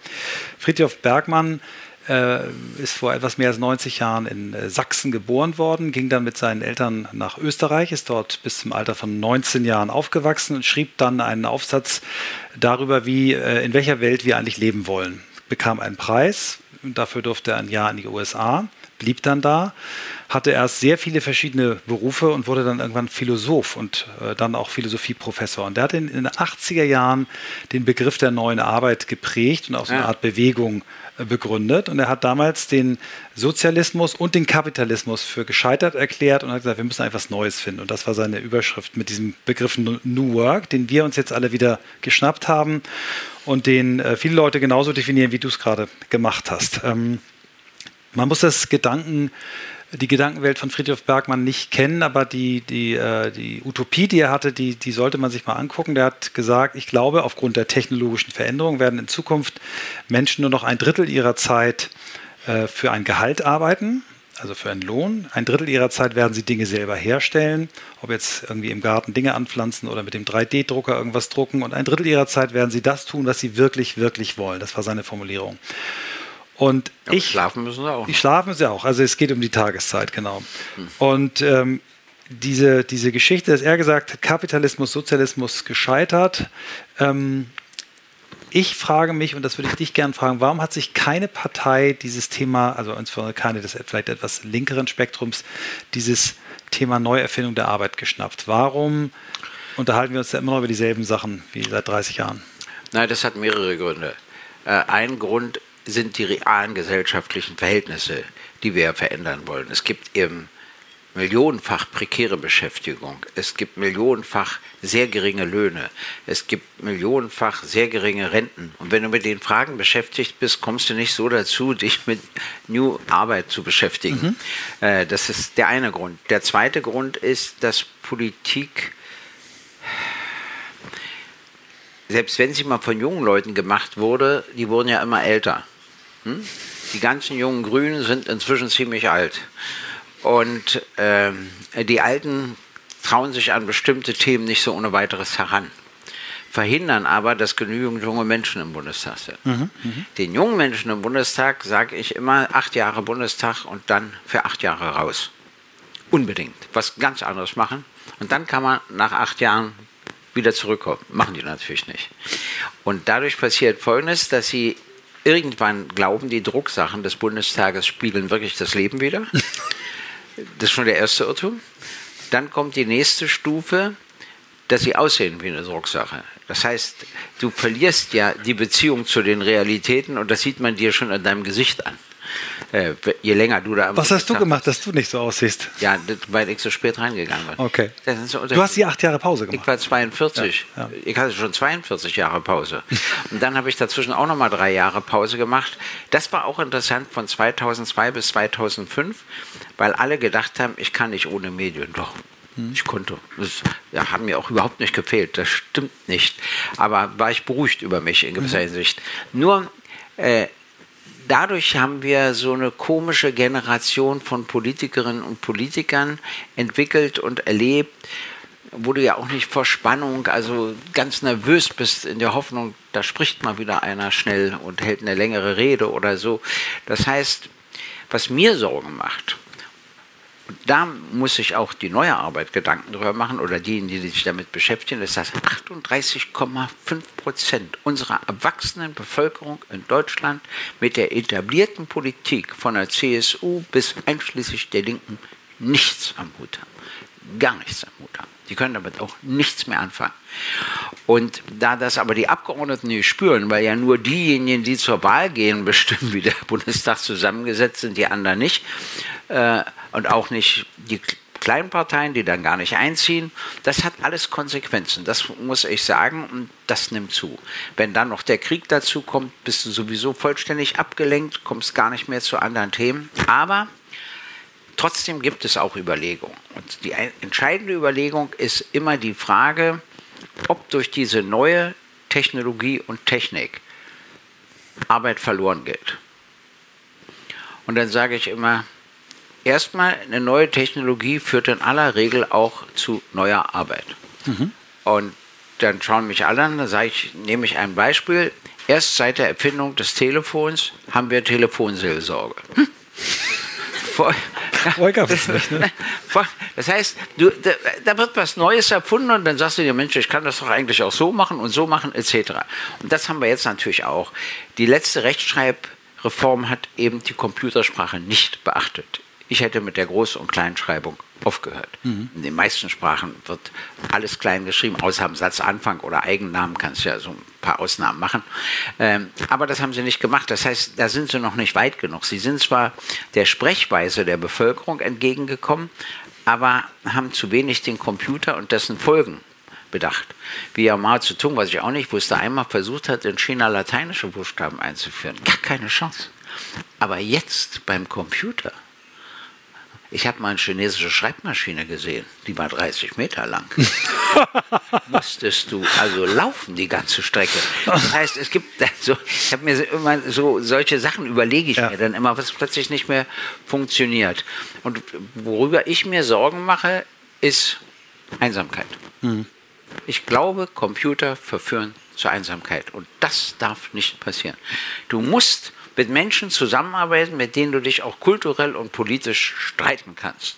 Friedhof Bergmann äh, ist vor etwas mehr als 90 Jahren in äh, Sachsen geboren worden, ging dann mit seinen Eltern nach Österreich, ist dort bis zum Alter von 19 Jahren aufgewachsen und schrieb dann einen Aufsatz darüber, wie, äh, in welcher Welt wir eigentlich leben wollen. Bekam einen Preis, dafür durfte er ein Jahr in die USA, blieb dann da, hatte erst sehr viele verschiedene Berufe und wurde dann irgendwann Philosoph und äh, dann auch Philosophieprofessor. Und der hat in, in, den 80er Jahren den Begriff der neuen Arbeit geprägt und auch so eine Art Bewegung äh, begründet. Und er hat damals den Sozialismus und den Kapitalismus für gescheitert erklärt und hat gesagt, wir müssen etwas Neues finden. Und das war seine Überschrift mit diesem Begriff New Work, den wir uns jetzt alle wieder geschnappt haben und den äh, viele Leute genauso definieren, wie du es gerade gemacht hast. Ähm, man muss das Gedanken die Gedankenwelt von Friedrich Bergmann nicht kennen, aber die, die, äh, die Utopie, die er hatte, die, die sollte man sich mal angucken. Der hat gesagt, ich glaube, aufgrund der technologischen Veränderung werden in Zukunft Menschen nur noch ein Drittel ihrer Zeit äh, für ein Gehalt arbeiten, also für einen Lohn. Ein Drittel ihrer Zeit werden sie Dinge selber herstellen, ob jetzt irgendwie im Garten Dinge anpflanzen oder mit dem 3D-Drucker irgendwas drucken. Und ein Drittel ihrer Zeit werden sie das tun, was sie wirklich, wirklich wollen. Das war seine Formulierung. Und Aber ich. Schlafen müssen sie auch. Die schlafen sie auch. Also es geht um die Tageszeit, genau. Hm. Und ähm, diese, diese Geschichte, dass er gesagt hat, Kapitalismus, Sozialismus gescheitert. Ähm, ich frage mich, und das würde ich dich gerne fragen, warum hat sich keine Partei dieses Thema, also insbesondere keine des vielleicht etwas linkeren Spektrums, dieses Thema Neuerfindung der Arbeit geschnappt? Warum unterhalten wir uns da immer noch über dieselben Sachen wie seit 30 Jahren? Nein, das hat mehrere Gründe. Äh, ein Grund sind die realen gesellschaftlichen Verhältnisse, die wir verändern wollen. Es gibt eben millionenfach prekäre Beschäftigung, es gibt millionenfach sehr geringe Löhne, es gibt millionenfach sehr geringe Renten. Und wenn du mit den Fragen beschäftigt bist, kommst du nicht so dazu, dich mit New Arbeit zu beschäftigen. Mhm. Äh, das ist der eine Grund. Der zweite Grund ist, dass Politik selbst wenn sie mal von jungen Leuten gemacht wurde, die wurden ja immer älter. Hm? Die ganzen jungen Grünen sind inzwischen ziemlich alt. Und äh, die Alten trauen sich an bestimmte Themen nicht so ohne weiteres heran. Verhindern aber, dass genügend junge Menschen im Bundestag sind. Mhm, mh. Den jungen Menschen im Bundestag sage ich immer acht Jahre Bundestag und dann für acht Jahre raus. Unbedingt. Was ganz anderes machen. Und dann kann man nach acht Jahren wieder zurückkommen. Machen die natürlich nicht. Und dadurch passiert Folgendes, dass sie irgendwann glauben, die Drucksachen des Bundestages spiegeln wirklich das Leben wieder. Das ist schon der erste Irrtum. Dann kommt die nächste Stufe, dass sie aussehen wie eine Drucksache. Das heißt, du verlierst ja die Beziehung zu den Realitäten und das sieht man dir schon an deinem Gesicht an äh, je länger du da. Was hast du gemacht, dass du nicht so aussiehst? Ja, weil ich so spät reingegangen bin. Okay. So du hast die acht Jahre Pause gemacht. Ich war 42. Ja, ja. Ich hatte schon 42 Jahre Pause. [LAUGHS] Und dann habe ich dazwischen auch nochmal drei Jahre Pause gemacht. Das war auch interessant von 2002 bis 2005, weil alle gedacht haben, ich kann nicht ohne Medien. Doch, hm. ich konnte. Das ja, hat mir auch überhaupt nicht gefehlt. Das stimmt nicht. Aber war ich beruhigt über mich in gewisser mhm. Hinsicht. Nur äh, dadurch haben wir so eine komische Generation von Politikerinnen und Politikern entwickelt und erlebt, wo du ja auch nicht vor Spannung, also ganz nervös bist in der Hoffnung, da spricht mal wieder einer schnell und hält eine längere Rede oder so. Das heißt, was mir Sorgen macht, da muss sich auch die neue Arbeit Gedanken darüber machen oder diejenigen, die sich damit beschäftigen, dass 38,5 Prozent unserer erwachsenen Bevölkerung in Deutschland mit der etablierten Politik von der CSU bis einschließlich der Linken nichts am Hut haben. Gar nichts am Hut haben. Die können damit auch nichts mehr anfangen. Und da das aber die Abgeordneten nicht spüren, weil ja nur diejenigen, die zur Wahl gehen, [LAUGHS] bestimmen, wie der Bundestag zusammengesetzt sind, die anderen nicht, und auch nicht die kleinen Parteien, die dann gar nicht einziehen. Das hat alles Konsequenzen, das muss ich sagen, und das nimmt zu. Wenn dann noch der Krieg dazu kommt, bist du sowieso vollständig abgelenkt, kommst gar nicht mehr zu anderen Themen. Aber trotzdem gibt es auch Überlegungen. Und die entscheidende Überlegung ist immer die Frage, ob durch diese neue Technologie und Technik Arbeit verloren geht. Und dann sage ich immer, erstmal, eine neue Technologie führt in aller Regel auch zu neuer Arbeit. Mhm. Und dann schauen mich alle an, dann sage ich, nehme ich ein Beispiel. Erst seit der Erfindung des Telefons haben wir Telefonseelsorge. Hm. Vor, das, nicht, ne? [LAUGHS] das heißt, du, da, da, wird was Neues erfunden und dann sagst du dir, Mensch, ich kann das doch eigentlich auch so machen und so machen, etc. Und das haben wir jetzt natürlich auch. Die letzte Rechtschreibreform hat eben die Computersprache nicht beachtet. Ich hätte mit der Groß- und Kleinschreibung aufgehört. Mhm. In den meisten Sprachen wird alles klein geschrieben, außer am Satzanfang oder Eigennamen kannst du ja so ein paar Ausnahmen machen. Ähm, aber das haben sie nicht gemacht. Das heißt, da sind sie noch nicht weit genug. Sie sind zwar der Sprechweise der Bevölkerung entgegengekommen, aber haben zu wenig den Computer und dessen Folgen bedacht. Wie ja Mao Zedong, was ich auch nicht wusste, einmal versucht hat, in China lateinische Buchstaben einzuführen. Gar keine Chance. Aber jetzt beim Computer ich habe mal eine chinesische Schreibmaschine gesehen, die war 30 Meter lang. [LAUGHS] Musstest du also laufen die ganze Strecke. Das heißt, es gibt so, ich habe mir immer so solche Sachen überlege ich ja. mir dann immer, was plötzlich nicht mehr funktioniert. Und worüber ich mir Sorgen mache, ist Einsamkeit. Mhm. Ich glaube, Computer verführen zur Einsamkeit und das darf nicht passieren. Du musst mit Menschen zusammenarbeiten, mit denen du dich auch kulturell und politisch streiten kannst.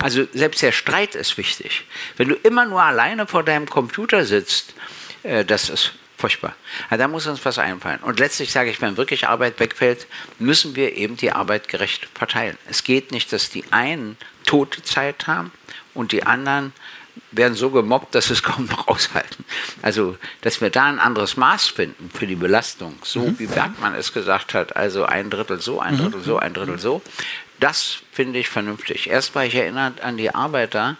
Also selbst der Streit ist wichtig. Wenn du immer nur alleine vor deinem Computer sitzt, äh, das ist furchtbar. Also da muss uns was einfallen. Und letztlich sage ich, wenn wirklich Arbeit wegfällt, müssen wir eben die Arbeit gerecht verteilen. Es geht nicht, dass die einen tote Zeit haben und die anderen werden so gemobbt, dass sie es kaum noch aushalten. Also, dass wir da ein anderes Maß finden für die Belastung, so mhm. wie Bergmann es gesagt hat, also ein Drittel so, ein mhm. Drittel so, ein Drittel so, das finde ich vernünftig. Erst war ich erinnert an die Arbeiter,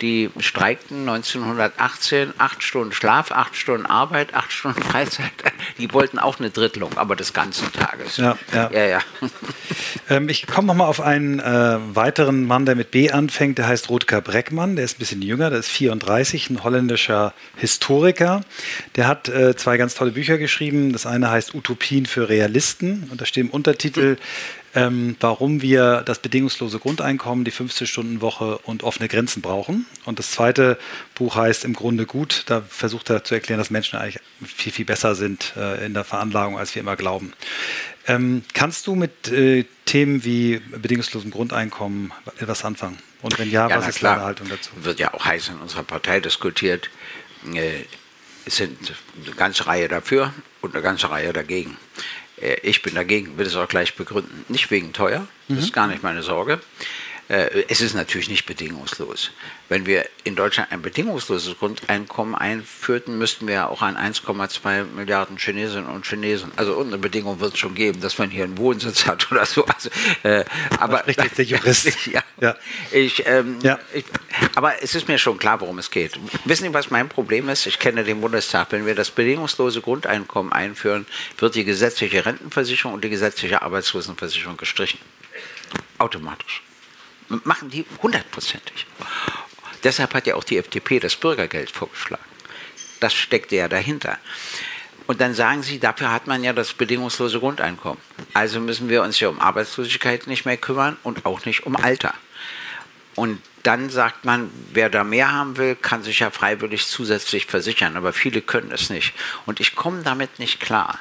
die streikten 1918, acht Stunden Schlaf, acht Stunden Arbeit, acht Stunden Freizeit. [LAUGHS] Die wollten auch eine Drittelung, aber des ganzen Tages. Ja, ja. ja, ja. [LAUGHS] Ähm, ich komme nochmal auf einen äh, weiteren Mann, der mit B anfängt, der heißt Rutger Breckmann, der ist ein bisschen jünger, der ist 34, ein holländischer Historiker. Der hat äh, zwei ganz tolle Bücher geschrieben. Das eine heißt Utopien für Realisten und da steht im Untertitel ähm, warum wir das bedingungslose Grundeinkommen, die 15-Stunden-Woche und offene Grenzen brauchen. Und das zweite Buch heißt im Grunde gut. Da versucht er zu erklären, dass Menschen eigentlich viel, viel besser sind äh, in der Veranlagung, als wir immer glauben. Ähm, kannst du mit äh, Themen wie bedingungslosem Grundeinkommen etwas anfangen? Und wenn ja, ja was ist deine Haltung dazu? Wird ja auch heiß in unserer Partei diskutiert. Äh, es sind eine ganze Reihe dafür und eine ganze Reihe dagegen. Äh, ich bin dagegen, will es auch gleich begründen. Nicht wegen teuer, das mhm. ist gar nicht meine Sorge. Äh, es ist natürlich nicht bedingungslos. Wenn wir in Deutschland ein bedingungsloses Grundeinkommen einführten, müssten wir auch an 1,2 Milliarden Chinesinnen und Chinesen, also irgendeine Bedingung wird es schon geben, dass man hier einen Wohnsitz hat oder so. Also, äh, aber richtig der Jurist. [LAUGHS] ja, ja. Ich, ähm, ja. Ich, aber es ist mir schon klar, worum es geht. Wissen Sie, was mein Problem ist? Ich kenne den Bundestag. Wenn wir das bedingungslose Grundeinkommen einführen, wird die gesetzliche Rentenversicherung und die gesetzliche Arbeitslosenversicherung gestrichen. Automatisch machen die hundertprozentig. Deshalb hat ja auch die FDP das Bürgergeld vorgeschlagen. Das steckt ja dahinter. Und dann sagen sie, dafür hat man ja das bedingungslose Grundeinkommen. Also müssen wir uns ja um Arbeitslosigkeit nicht mehr kümmern und auch nicht um Alter. Und dann sagt man, wer da mehr haben will, kann sich ja freiwillig zusätzlich versichern, aber viele können es nicht. Und ich komme damit nicht klar,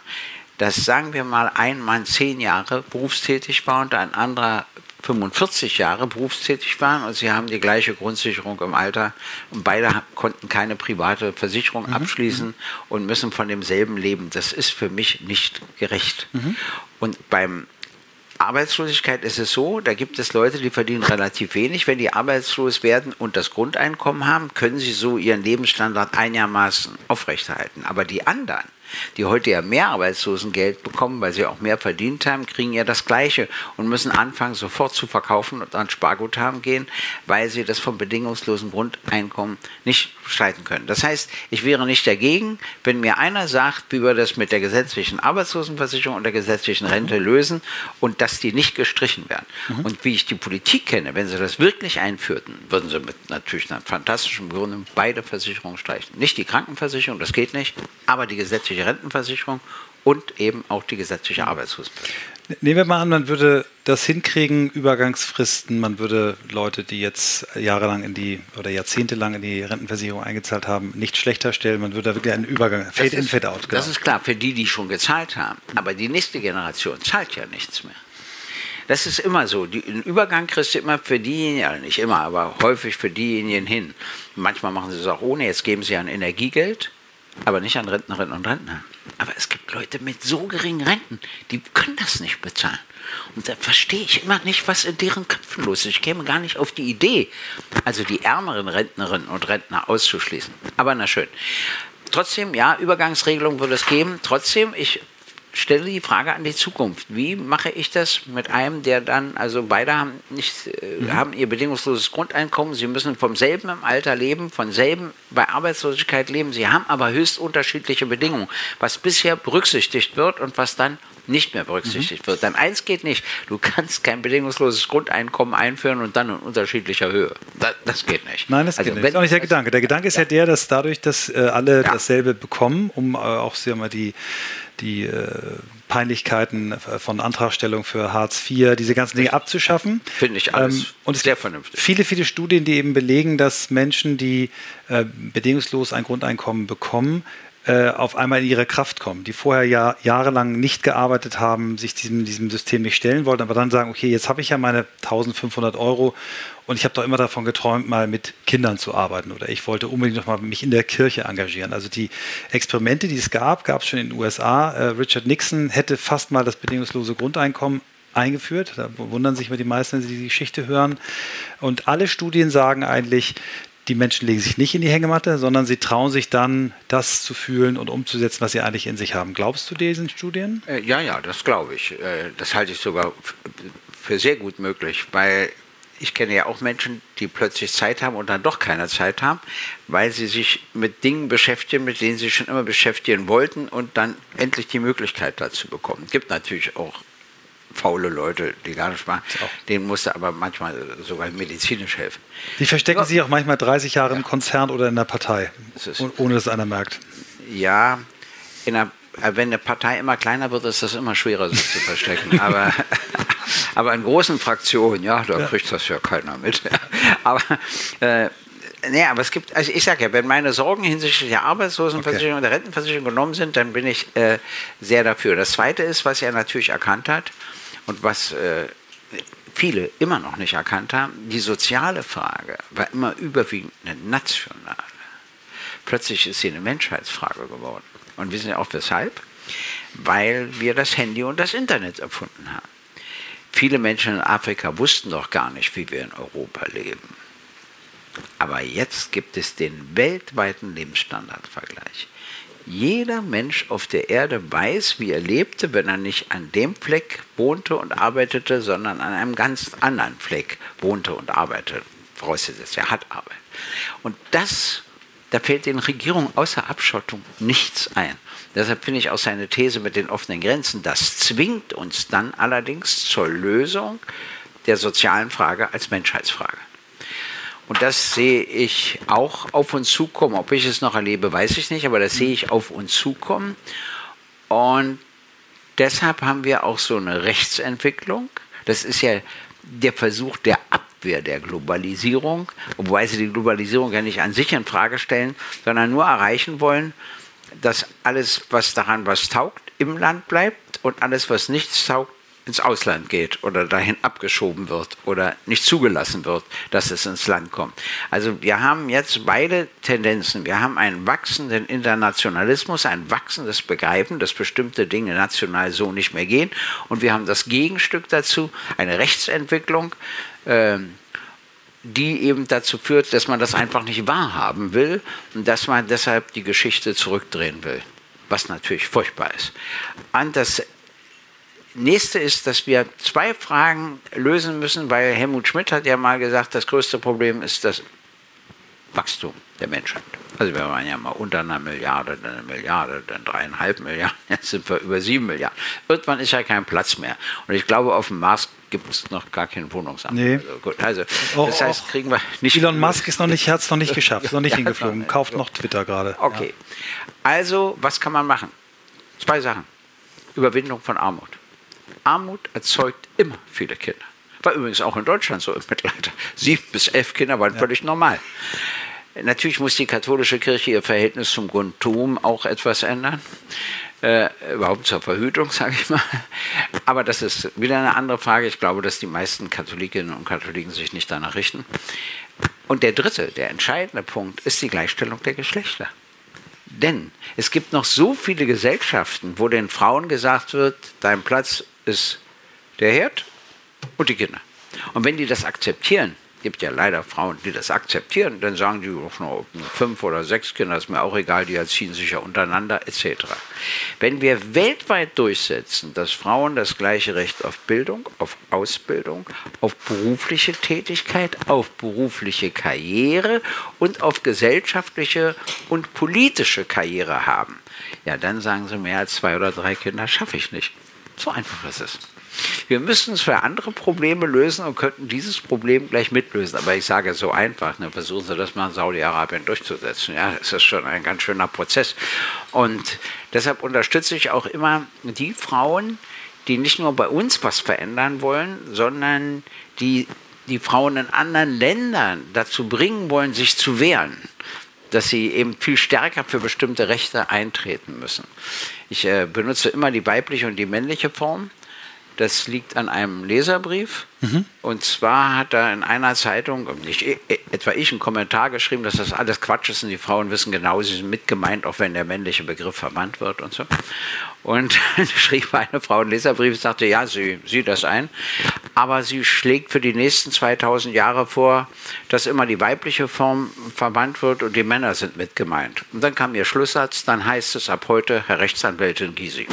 dass, sagen wir mal, ein Mann zehn Jahre berufstätig war und ein anderer 45 Jahre berufstätig waren und sie haben die gleiche Grundsicherung im Alter und beide konnten keine private Versicherung mhm. abschließen mhm. und müssen von demselben leben. Das ist für mich nicht gerecht. Mhm. Und beim Arbeitslosigkeit ist es so, da gibt es Leute, die verdienen relativ wenig. Wenn die arbeitslos werden und das Grundeinkommen haben, können sie so ihren Lebensstandard einigermaßen aufrechterhalten. Aber die anderen, die heute ja mehr Arbeitslosengeld bekommen, weil sie auch mehr verdient haben, kriegen ja das Gleiche und müssen anfangen, sofort zu verkaufen und an Sparguthaben gehen, weil sie das vom bedingungslosen Grundeinkommen nicht streiten können. Das heißt, ich wäre nicht dagegen, wenn mir einer sagt, wie wir das mit der gesetzlichen Arbeitslosenversicherung und der gesetzlichen Rente lösen und dass die nicht gestrichen werden. Mhm. Und wie ich die Politik kenne, wenn sie das wirklich einführten, würden sie mit natürlich einer fantastischen Begründung beide Versicherungen streichen. Nicht die Krankenversicherung, das geht nicht, aber die gesetzliche Rentenversicherung und eben auch die gesetzliche Arbeitslosenversicherung. Nehmen wir mal an, man würde das hinkriegen, Übergangsfristen, man würde Leute, die jetzt jahrelang in die oder jahrzehntelang in die Rentenversicherung eingezahlt haben, nicht schlechter stellen, man würde da wirklich einen Übergang, Fade in, Fade out. Genau. Das ist klar, für die, die schon gezahlt haben. Aber die nächste Generation zahlt ja nichts mehr. Das ist immer so. Die, den Übergang kriegst du immer für diejenigen, ja nicht immer, aber häufig für diejenigen hin. Manchmal machen sie es auch ohne. Jetzt geben sie an Energiegeld aber nicht an Rentnerinnen und Rentner. Aber es gibt Leute mit so geringen Renten, die können das nicht bezahlen. Und da verstehe ich immer nicht, was in deren Köpfen los ist. Ich käme gar nicht auf die Idee, also die ärmeren Rentnerinnen und Rentner auszuschließen. Aber na schön. Trotzdem, ja, Übergangsregelungen würde es geben. Trotzdem, ich stelle die Frage an die Zukunft. Wie mache ich das mit einem, der dann, also beide haben nicht, äh, mhm. haben ihr bedingungsloses Grundeinkommen, sie müssen vom selben im Alter leben, von selben bei Arbeitslosigkeit leben, sie haben aber höchst unterschiedliche Bedingungen, was bisher berücksichtigt wird und was dann nicht mehr berücksichtigt mhm. wird. Dann eins geht nicht. Du kannst kein bedingungsloses Grundeinkommen einführen und dann in unterschiedlicher Höhe. Das, das geht nicht. Nein, das also, geht nicht. Das ist auch nicht der Gedanke. Der Gedanke ist ja, ja der, dass dadurch, dass äh, alle ja. dasselbe bekommen, um äh, auch sagen wir, die die äh, Peinlichkeiten von Antragstellung für Hartz IV, diese ganzen Dinge abzuschaffen. Finde ich alles ähm, und sehr vernünftig. Viele, viele Studien, die eben belegen, dass Menschen, die äh, bedingungslos ein Grundeinkommen bekommen, äh, auf einmal in ihre Kraft kommen, die vorher ja jahrelang nicht gearbeitet haben, sich diesem, diesem System nicht stellen wollten, aber dann sagen, okay, jetzt habe ich ja meine 1500 Euro und ich habe doch immer davon geträumt, mal mit Kindern zu arbeiten oder ich wollte unbedingt noch mal mich in der Kirche engagieren. Also die Experimente, die es gab, gab es schon in den USA. Äh, Richard Nixon hätte fast mal das bedingungslose Grundeinkommen eingeführt. Da wundern sich immer die meisten, wenn sie die Geschichte hören. Und alle Studien sagen eigentlich, die Menschen legen sich nicht in die Hängematte, sondern sie trauen sich dann, das zu fühlen und umzusetzen, was sie eigentlich in sich haben. Glaubst du diesen Studien? Äh, ja, ja, das glaube ich. Äh, das halte ich sogar für sehr gut möglich, weil ich kenne ja auch Menschen, die plötzlich Zeit haben und dann doch keine Zeit haben, weil sie sich mit Dingen beschäftigen, mit denen sie schon immer beschäftigen wollten und dann endlich die Möglichkeit dazu bekommen. Es gibt natürlich auch faule Leute, die gar nicht machen. Denen musste aber manchmal sogar medizinisch helfen. Die verstecken ja. sich auch manchmal 30 Jahre ja. im Konzern oder in der Partei, ohne dass einer merkt. Ja, einer, äh, wenn eine Partei immer kleiner wird, ist das immer schwerer, sich zu verstecken. [LAUGHS] aber aber in großen Fraktionen, ja, da ja. kriegt das ja keiner mit. [LAUGHS] aber äh, Nee, aber es gibt, also ich sage ja, wenn meine Sorgen hinsichtlich der Arbeitslosenversicherung okay. und der Rentenversicherung genommen sind, dann bin ich äh, sehr dafür. Das Zweite ist, was er natürlich erkannt hat und was äh, viele immer noch nicht erkannt haben, die soziale Frage war immer überwiegend eine nationale. Plötzlich ist sie eine Menschheitsfrage geworden. Und wissen Sie auch weshalb? Weil wir das Handy und das Internet erfunden haben. Viele Menschen in Afrika wussten doch gar nicht, wie wir in Europa leben. Aber jetzt gibt es den weltweiten Lebensstandardvergleich. Jeder Mensch auf der Erde weiß, wie er lebte, wenn er nicht an dem Fleck wohnte und arbeitete, sondern an einem ganz anderen Fleck wohnte und arbeitete. Vorausgesetzt, er hat Arbeit. Und das, da fällt den Regierungen außer Abschottung nichts ein. Deshalb finde ich auch seine These mit den offenen Grenzen, das zwingt uns dann allerdings zur Lösung der sozialen Frage als Menschheitsfrage. Und das sehe ich auch auf uns zukommen. Ob ich es noch erlebe, weiß ich nicht, aber das sehe ich auf uns zukommen. Und deshalb haben wir auch so eine Rechtsentwicklung. Das ist ja der Versuch der Abwehr der Globalisierung, wobei sie die Globalisierung ja nicht an sich in Frage stellen, sondern nur erreichen wollen, dass alles, was daran was taugt, im Land bleibt und alles, was nichts taugt, ins Ausland geht oder dahin abgeschoben wird oder nicht zugelassen wird, dass es ins Land kommt. Also wir haben jetzt beide Tendenzen. Wir haben einen wachsenden Internationalismus, ein wachsendes Begreifen, dass bestimmte Dinge national so nicht mehr gehen. Und wir haben das Gegenstück dazu, eine Rechtsentwicklung. Ähm, die eben dazu führt, dass man das einfach nicht wahrhaben will und dass man deshalb die Geschichte zurückdrehen will, was natürlich furchtbar ist. Und das nächste ist, dass wir zwei Fragen lösen müssen, weil Helmut Schmidt hat ja mal gesagt, das größte Problem ist das Wachstum der Menschheit. Also wir waren ja mal unter einer Milliarde, dann eine Milliarde, dann dreieinhalb Milliarden, [LAUGHS] jetzt sind wir über sieben Milliarden. Irgendwann ist ja kein Platz mehr. Und ich glaube, auf dem Mars gibt es noch gar keinen Wohnungsamt. Nee. Also gut, also oh, das heißt, oh. kriegen wir nicht. Elon Musk ist noch nicht, hat es noch nicht [LAUGHS] geschafft, ist noch nicht ja, hingeflogen, kauft noch Twitter gerade. Okay. Ja. Also, was kann man machen? Zwei Sachen. Überwindung von Armut. Armut erzeugt immer viele Kinder. War übrigens auch in Deutschland so im Mittelalter. Sieben bis elf Kinder waren ja. völlig normal. Natürlich muss die katholische Kirche ihr Verhältnis zum Grundtum auch etwas ändern. Äh, überhaupt zur Verhütung, [LAUGHS] sage ich mal. Aber das ist wieder eine andere Frage. Ich glaube, dass die meisten Katholikinnen und Katholiken sich nicht danach richten. Und der dritte, der entscheidende Punkt, ist die Gleichstellung der Geschlechter. Denn es gibt noch so viele Gesellschaften, wo den Frauen gesagt wird, dein Platz ist der Herd und die Kinder. Und wenn die das akzeptieren, gibt ja leider Frauen, die das akzeptieren, dann sagen die, oh, fünf oder sechs Kinder ist mir auch egal, die erziehen sich ja untereinander etc. Wenn wir weltweit durchsetzen, dass Frauen das gleiche Recht auf Bildung, auf Ausbildung, auf berufliche Tätigkeit, auf berufliche Karriere und auf gesellschaftliche und politische Karriere haben, ja, dann sagen sie, mehr als zwei oder drei Kinder schaffe ich nicht. So einfach ist es. Wir müssen es für andere Probleme lösen und könnten dieses Problem gleich mitlösen. Aber ich sage so einfach, ne, versuchen Sie das mal in Saudi-Arabien durchzusetzen. Ja, das ist schon ein ganz schöner Prozess. Und deshalb unterstütze ich auch immer die Frauen, die nicht nur bei uns was verändern wollen, sondern die die Frauen in anderen Ländern dazu bringen wollen, sich zu wehren, dass sie eben viel stärker für bestimmte Rechte eintreten müssen. Ich äh, benutze immer die weibliche und die männliche Form. Das liegt an einem Leserbrief. Mhm. Und zwar hat da in einer Zeitung, nicht e, e, etwa ich, einen Kommentar geschrieben, dass das alles Quatsch ist und die Frauen wissen genau, sie sind mitgemeint, auch wenn der männliche Begriff verbannt wird und so. Und [LAUGHS] schrieb eine Frau einen Leserbrief und sagte, ja, sie sieht das ein, aber sie schlägt für die nächsten 2000 Jahre vor, dass immer die weibliche Form verbannt wird und die Männer sind mitgemeint. Und dann kam ihr Schlusssatz, dann heißt es ab heute Herr Rechtsanwältin Gysi.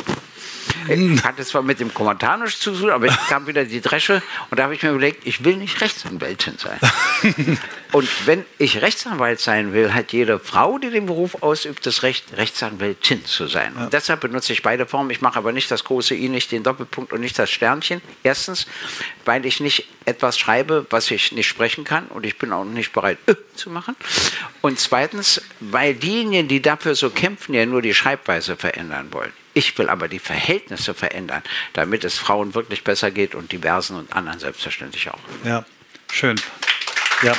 Ich hatte zwar mit dem Kommentar nichts zu tun, aber ich kam wieder die Dresche und da habe ich mir überlegt, ich will nicht Rechtsanwältin sein. [LAUGHS] und wenn ich Rechtsanwalt sein will, hat jede Frau, die den Beruf ausübt, das Recht, Rechtsanwältin zu sein. Ja. Und deshalb benutze ich beide Formen. Ich mache aber nicht das große I, nicht den Doppelpunkt und nicht das Sternchen. Erstens, weil ich nicht etwas schreibe, was ich nicht sprechen kann und ich bin auch nicht bereit äh, zu machen. Und zweitens, weil diejenigen, die dafür so kämpfen, ja nur die Schreibweise verändern wollen. Ich will aber die Verhältnisse verändern, damit es Frauen wirklich besser geht und diversen und anderen selbstverständlich auch. Ja, schön. Ja.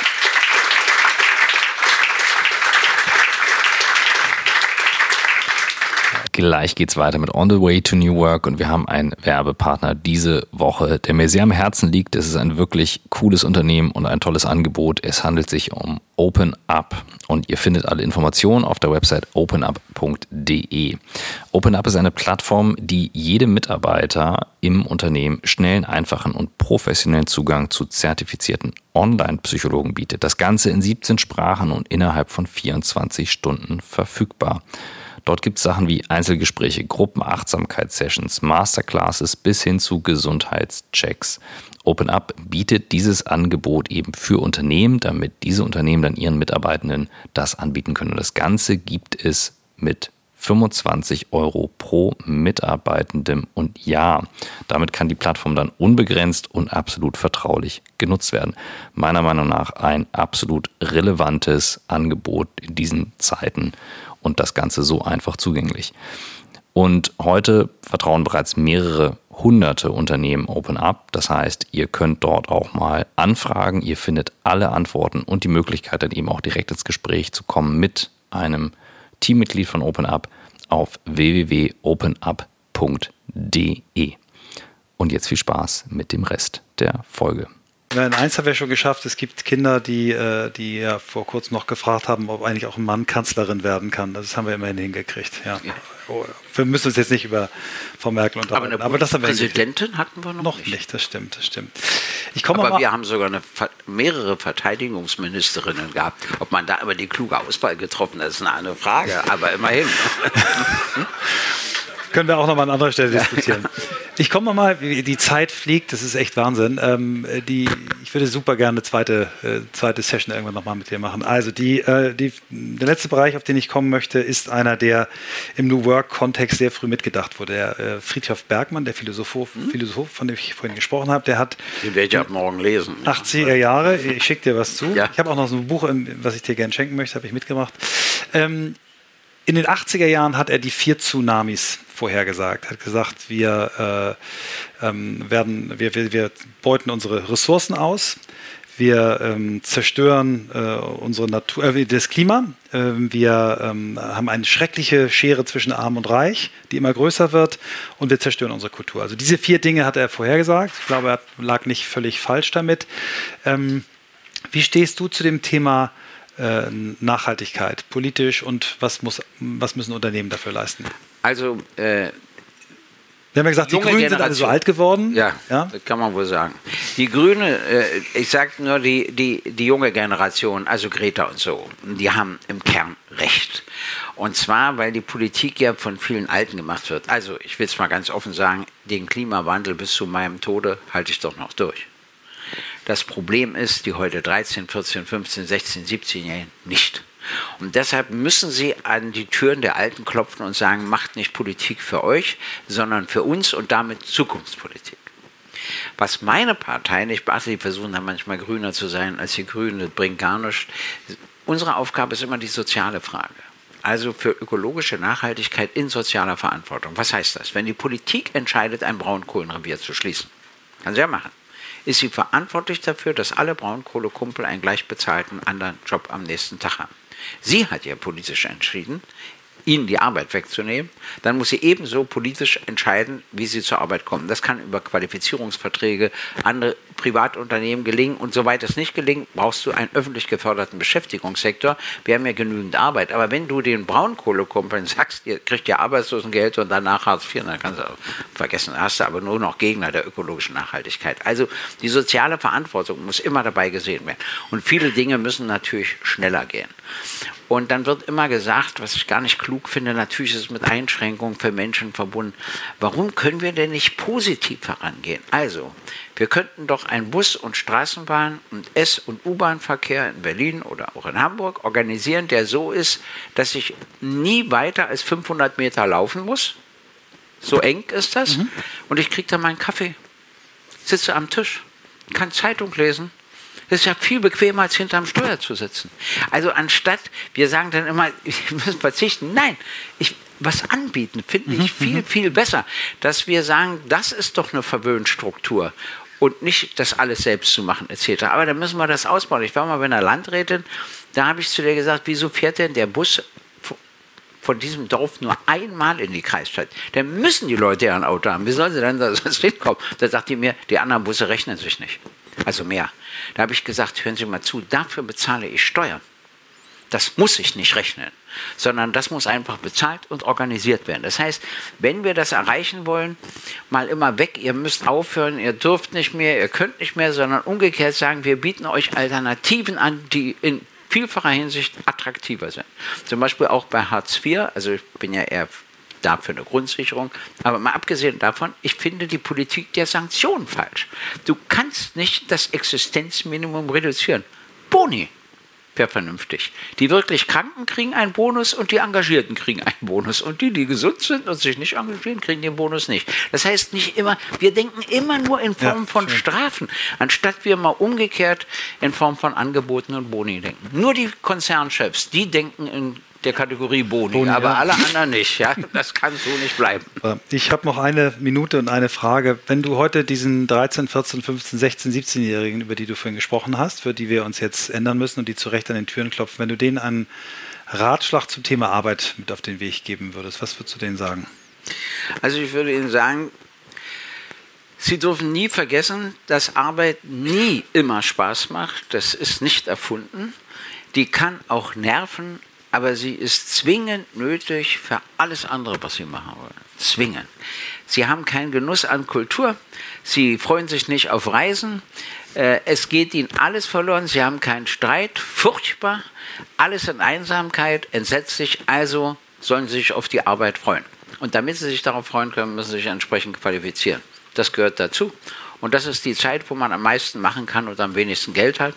Gleich geht's weiter mit On the Way to New Work und wir haben einen Werbepartner diese Woche, der mir sehr am Herzen liegt. Es ist ein wirklich cooles Unternehmen und ein tolles Angebot. Es handelt sich um Open Up und ihr findet alle Informationen auf der Website openup.de. Open Up ist eine Plattform, die jedem Mitarbeiter im Unternehmen schnellen, einfachen und professionellen Zugang zu zertifizierten Online-Psychologen bietet. Das Ganze in 17 Sprachen und innerhalb von 24 Stunden verfügbar. Dort gibt es Sachen wie Einzelgespräche, Gruppenachtsamkeitssessions, Masterclasses bis hin zu Gesundheitschecks. OpenUp bietet dieses Angebot eben für Unternehmen, damit diese Unternehmen dann ihren Mitarbeitenden das anbieten können. Und das Ganze gibt es mit 25 Euro pro Mitarbeitendem und Jahr. Damit kann die Plattform dann unbegrenzt und absolut vertraulich genutzt werden. Meiner Meinung nach ein absolut relevantes Angebot in diesen Zeiten und das Ganze so einfach zugänglich. Und heute vertrauen bereits mehrere hunderte Unternehmen OpenUp. Das heißt, ihr könnt dort auch mal anfragen. Ihr findet alle Antworten und die Möglichkeit, dann eben auch direkt ins Gespräch zu kommen mit einem Teammitglied von OpenUp auf www.openup.de. Und jetzt viel Spaß mit dem Rest der Folge. Nein, eins haben wir schon geschafft. Es gibt Kinder, die, äh, die ja vor kurzem noch gefragt haben, ob eigentlich auch ein Mann Kanzlerin werden kann. Das haben wir immerhin hingekriegt. Ja. ja. Oh, wir müssen uns jetzt nicht über Frau Merkel unterhalten. Aber, aber das haben wir Präsidentin hatten wir noch, noch nicht. nicht. Das stimmt, das stimmt. Ich aber mal wir haben sogar eine, mehrere Verteidigungsministerinnen gehabt. Ob man da aber die kluge Auswahl getroffen hat, ist eine andere Frage. Aber immerhin. [LAUGHS] [LAUGHS] Können wir auch noch mal an anderer Stelle diskutieren. Ich komme mal, die Zeit fliegt, das ist echt Wahnsinn. Ähm, die, ich würde super gerne eine zweite, äh, zweite Session irgendwann nochmal mit dir machen. Also die, äh, die, der letzte Bereich, auf den ich kommen möchte, ist einer, der im New Work-Kontext sehr früh mitgedacht wurde. Der äh, Friedhof Bergmann, der Philosoph, mhm. Philosoph, von dem ich vorhin gesprochen habe, der hat... Den werde ich ab morgen lesen. 80er Jahre, ich schicke dir was zu. Ja. Ich habe auch noch so ein Buch, was ich dir gerne schenken möchte, habe ich mitgebracht. Ähm, in den 80er Jahren hat er die vier Tsunamis vorhergesagt. Er hat gesagt, wir äh, ähm, werden, wir, wir, wir, beuten unsere Ressourcen aus, wir ähm, zerstören äh, unsere Natur, äh, das Klima, ähm, wir ähm, haben eine schreckliche Schere zwischen Arm und Reich, die immer größer wird, und wir zerstören unsere Kultur. Also diese vier Dinge hat er vorhergesagt. Ich glaube, er lag nicht völlig falsch damit. Ähm, wie stehst du zu dem Thema? Äh, Nachhaltigkeit, politisch und was, muss, was müssen Unternehmen dafür leisten? Also, äh, wir haben ja gesagt, die Grünen Generation. sind alle so alt geworden. Ja, ja, das kann man wohl sagen. Die Grüne, äh, ich sage nur die, die, die junge Generation, also Greta und so, die haben im Kern recht. Und zwar, weil die Politik ja von vielen Alten gemacht wird. Also, ich will es mal ganz offen sagen, den Klimawandel bis zu meinem Tode halte ich doch noch durch. Das Problem ist, die heute 13, 14, 15, 16, 17-Jährigen nicht. Und deshalb müssen sie an die Türen der Alten klopfen und sagen, macht nicht Politik für euch, sondern für uns und damit Zukunftspolitik. Was meine Partei nicht beachtet, die versuchen dann manchmal grüner zu sein als die Grünen, das bringt gar nichts. Unsere Aufgabe ist immer die soziale Frage. Also für ökologische Nachhaltigkeit in sozialer Verantwortung. Was heißt das? Wenn die Politik entscheidet, ein Braunkohlenrevier zu schließen, kann sie ja machen ist sie verantwortlich dafür, dass alle Braunkohlekumpel einen gleich bezahlten anderen Job am nächsten Tag haben. Sie hat ja politisch entschieden, ihnen die Arbeit wegzunehmen, dann muss sie ebenso politisch entscheiden, wie sie zur Arbeit kommen. Das kann über Qualifizierungsverträge, andere Privatunternehmen gelingen und soweit es nicht gelingt, brauchst du einen öffentlich geförderten Beschäftigungssektor. Wir haben ja genügend Arbeit, aber wenn du den Braunkohlekumpeln sagst, ihr kriegt ja Arbeitslosengeld und danach Hartz IV, dann kannst du vergessen, hast du aber nur noch Gegner der ökologischen Nachhaltigkeit. Also die soziale Verantwortung muss immer dabei gesehen werden und viele Dinge müssen natürlich schneller gehen. Und dann wird immer gesagt, was ich gar nicht klug finde, natürlich ist es mit Einschränkungen für Menschen verbunden. Warum können wir denn nicht positiv herangehen? Also, wir könnten doch einen Bus- und Straßenbahn- und S- und U-Bahn-Verkehr in Berlin oder auch in Hamburg organisieren, der so ist, dass ich nie weiter als 500 Meter laufen muss. So eng ist das. Mhm. Und ich kriege dann meinen Kaffee, sitze am Tisch, kann Zeitung lesen, das ist ja viel bequemer, als hinterm Steuer zu sitzen. Also anstatt, wir sagen dann immer, [LAUGHS] wir müssen verzichten. Nein, ich, was anbieten, finde ich mhm, viel, mhm. viel besser. Dass wir sagen, das ist doch eine Verwöhnstruktur und nicht das alles selbst zu machen etc. Aber da müssen wir das ausbauen. Ich war mal bei einer Landrätin, da habe ich zu der gesagt, wieso fährt denn der Bus von diesem Dorf nur einmal in die Kreisstadt? Dann müssen die Leute ja ein Auto haben. Wie sollen sie denn da [LAUGHS] sonst hinkommen? Da sagt die mir, die anderen Busse rechnen sich nicht. Also mehr. Da habe ich gesagt, hören Sie mal zu, dafür bezahle ich Steuern. Das muss ich nicht rechnen, sondern das muss einfach bezahlt und organisiert werden. Das heißt, wenn wir das erreichen wollen, mal immer weg, ihr müsst aufhören, ihr dürft nicht mehr, ihr könnt nicht mehr, sondern umgekehrt sagen, wir bieten euch Alternativen an, die in vielfacher Hinsicht attraktiver sind. Zum Beispiel auch bei Hartz IV, also ich bin ja eher dafür eine Grundsicherung. Aber mal abgesehen davon, ich finde die Politik der Sanktionen falsch. Du kannst nicht das Existenzminimum reduzieren. Boni wäre vernünftig. Die wirklich Kranken kriegen einen Bonus und die Engagierten kriegen einen Bonus. Und die, die gesund sind und sich nicht engagieren, kriegen den Bonus nicht. Das heißt nicht immer, wir denken immer nur in Form ja, von schön. Strafen, anstatt wir mal umgekehrt in Form von Angeboten und Boni denken. Nur die Konzernchefs, die denken in der Kategorie Boni, Boni aber ja. alle anderen nicht. Ja? [LAUGHS] Das kann so nicht bleiben. Ich habe noch eine Minute und eine Frage. Wenn du heute diesen 13, 14, 15, 16, 17-Jährigen, über die du vorhin gesprochen hast, für die wir uns jetzt ändern müssen und die zu Recht an den Türen klopfen, wenn du denen einen Ratschlag zum Thema Arbeit mit auf den Weg geben würdest, was würdest du denen sagen? Also ich würde ihnen sagen, Sie dürfen nie vergessen, dass Arbeit nie immer Spaß macht. Das ist nicht erfunden. Die kann auch nerven, aber sie ist zwingend nötig für alles andere, was Sie machen wollen. Zwingend. Sie haben keinen Genuss an Kultur. Sie freuen sich nicht auf Reisen. Äh, es geht ihnen alles verloren. Sie haben keinen Streit. Furchtbar. Alles in Einsamkeit. Entsetzlich. Also sollen sie sich auf die Arbeit freuen. Und damit sie sich darauf freuen können, müssen sie sich entsprechend qualifizieren. Das gehört dazu. Und das ist die Zeit, wo man am meisten machen kann und am wenigsten Geld hat.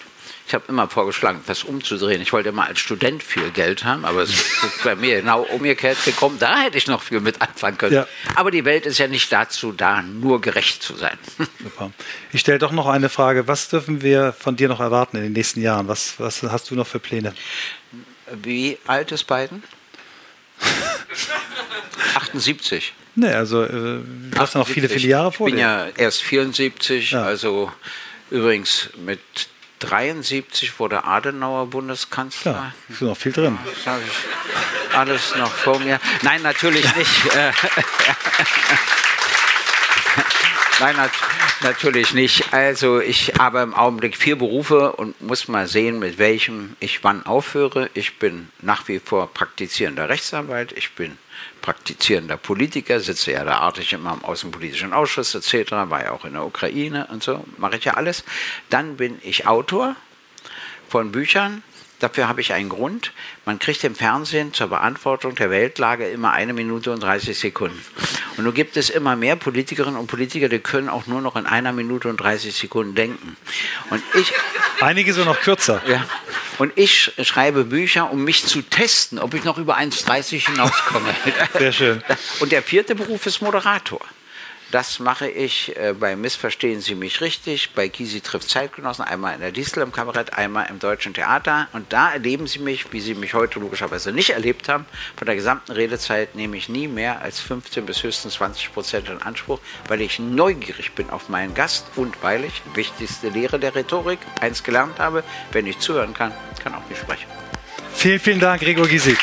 Ich habe immer vorgeschlagen, das umzudrehen. Ich wollte immer als Student viel Geld haben, aber es ist [LAUGHS] bei mir genau umgekehrt gekommen. Da hätte ich noch viel mit anfangen können. Ja. Aber die Welt ist ja nicht dazu da, nur gerecht zu sein. [LAUGHS] Super. Ich stelle doch noch eine Frage. Was dürfen wir von dir noch erwarten in den nächsten Jahren? Was, was hast du noch für Pläne? Wie alt ist Biden? [LAUGHS] 78. Nee, also äh, du hast noch viele, viele Jahre vor. Ich bin ja erst 74, ja. also übrigens mit 73 wurde Adenauer Bundeskanzler. Ja, ist noch viel drin. Das habe ich alles noch vor mir. Nein, natürlich nicht. [LAUGHS] Nein, nat natürlich nicht. Also ich habe im Augenblick vier Berufe und muss mal sehen, mit welchem ich wann aufhöre. Ich bin nach wie vor praktizierender Rechtsanwalt. Ich bin praktizierender Politiker, sitze ja da artig immer im Außenpolitischen Ausschuss etc., war ja auch in der Ukraine und so, mache ich ja alles. Dann bin ich Autor von Büchern. Dafür habe ich einen Grund. Man kriegt im Fernsehen zur Beantwortung der Weltlage immer eine Minute und 30 Sekunden. Und nun gibt es immer mehr Politikerinnen und Politiker, die können auch nur noch in einer Minute und 30 Sekunden denken. Und ich, Einige so noch kürzer. Ja. Und ich schreibe Bücher, um mich zu testen, ob ich noch über 1,30 hinauskomme. Sehr schön. [LAUGHS] Und der vierte Beruf ist Moderator. Das mache ich äh, bei Missverstehen Sie mich richtig, bei Kisi trifft Zeitgenossen, einmal in der Distel im Kabarett, einmal im Deutschen Theater. Und da erleben Sie mich, wie Sie mich heute logischerweise nicht erlebt haben. Von der gesamten Redezeit nehme ich nie mehr als 15 bis höchstens 20 Prozent in Anspruch, weil ich neugierig bin auf meinen Gast und weil ich, wichtigste Lehre der Rhetorik, eins gelernt habe, wenn ich zuhören kann, kann auch nicht sprechen. Vielen, vielen Dank, Gregor Gysi.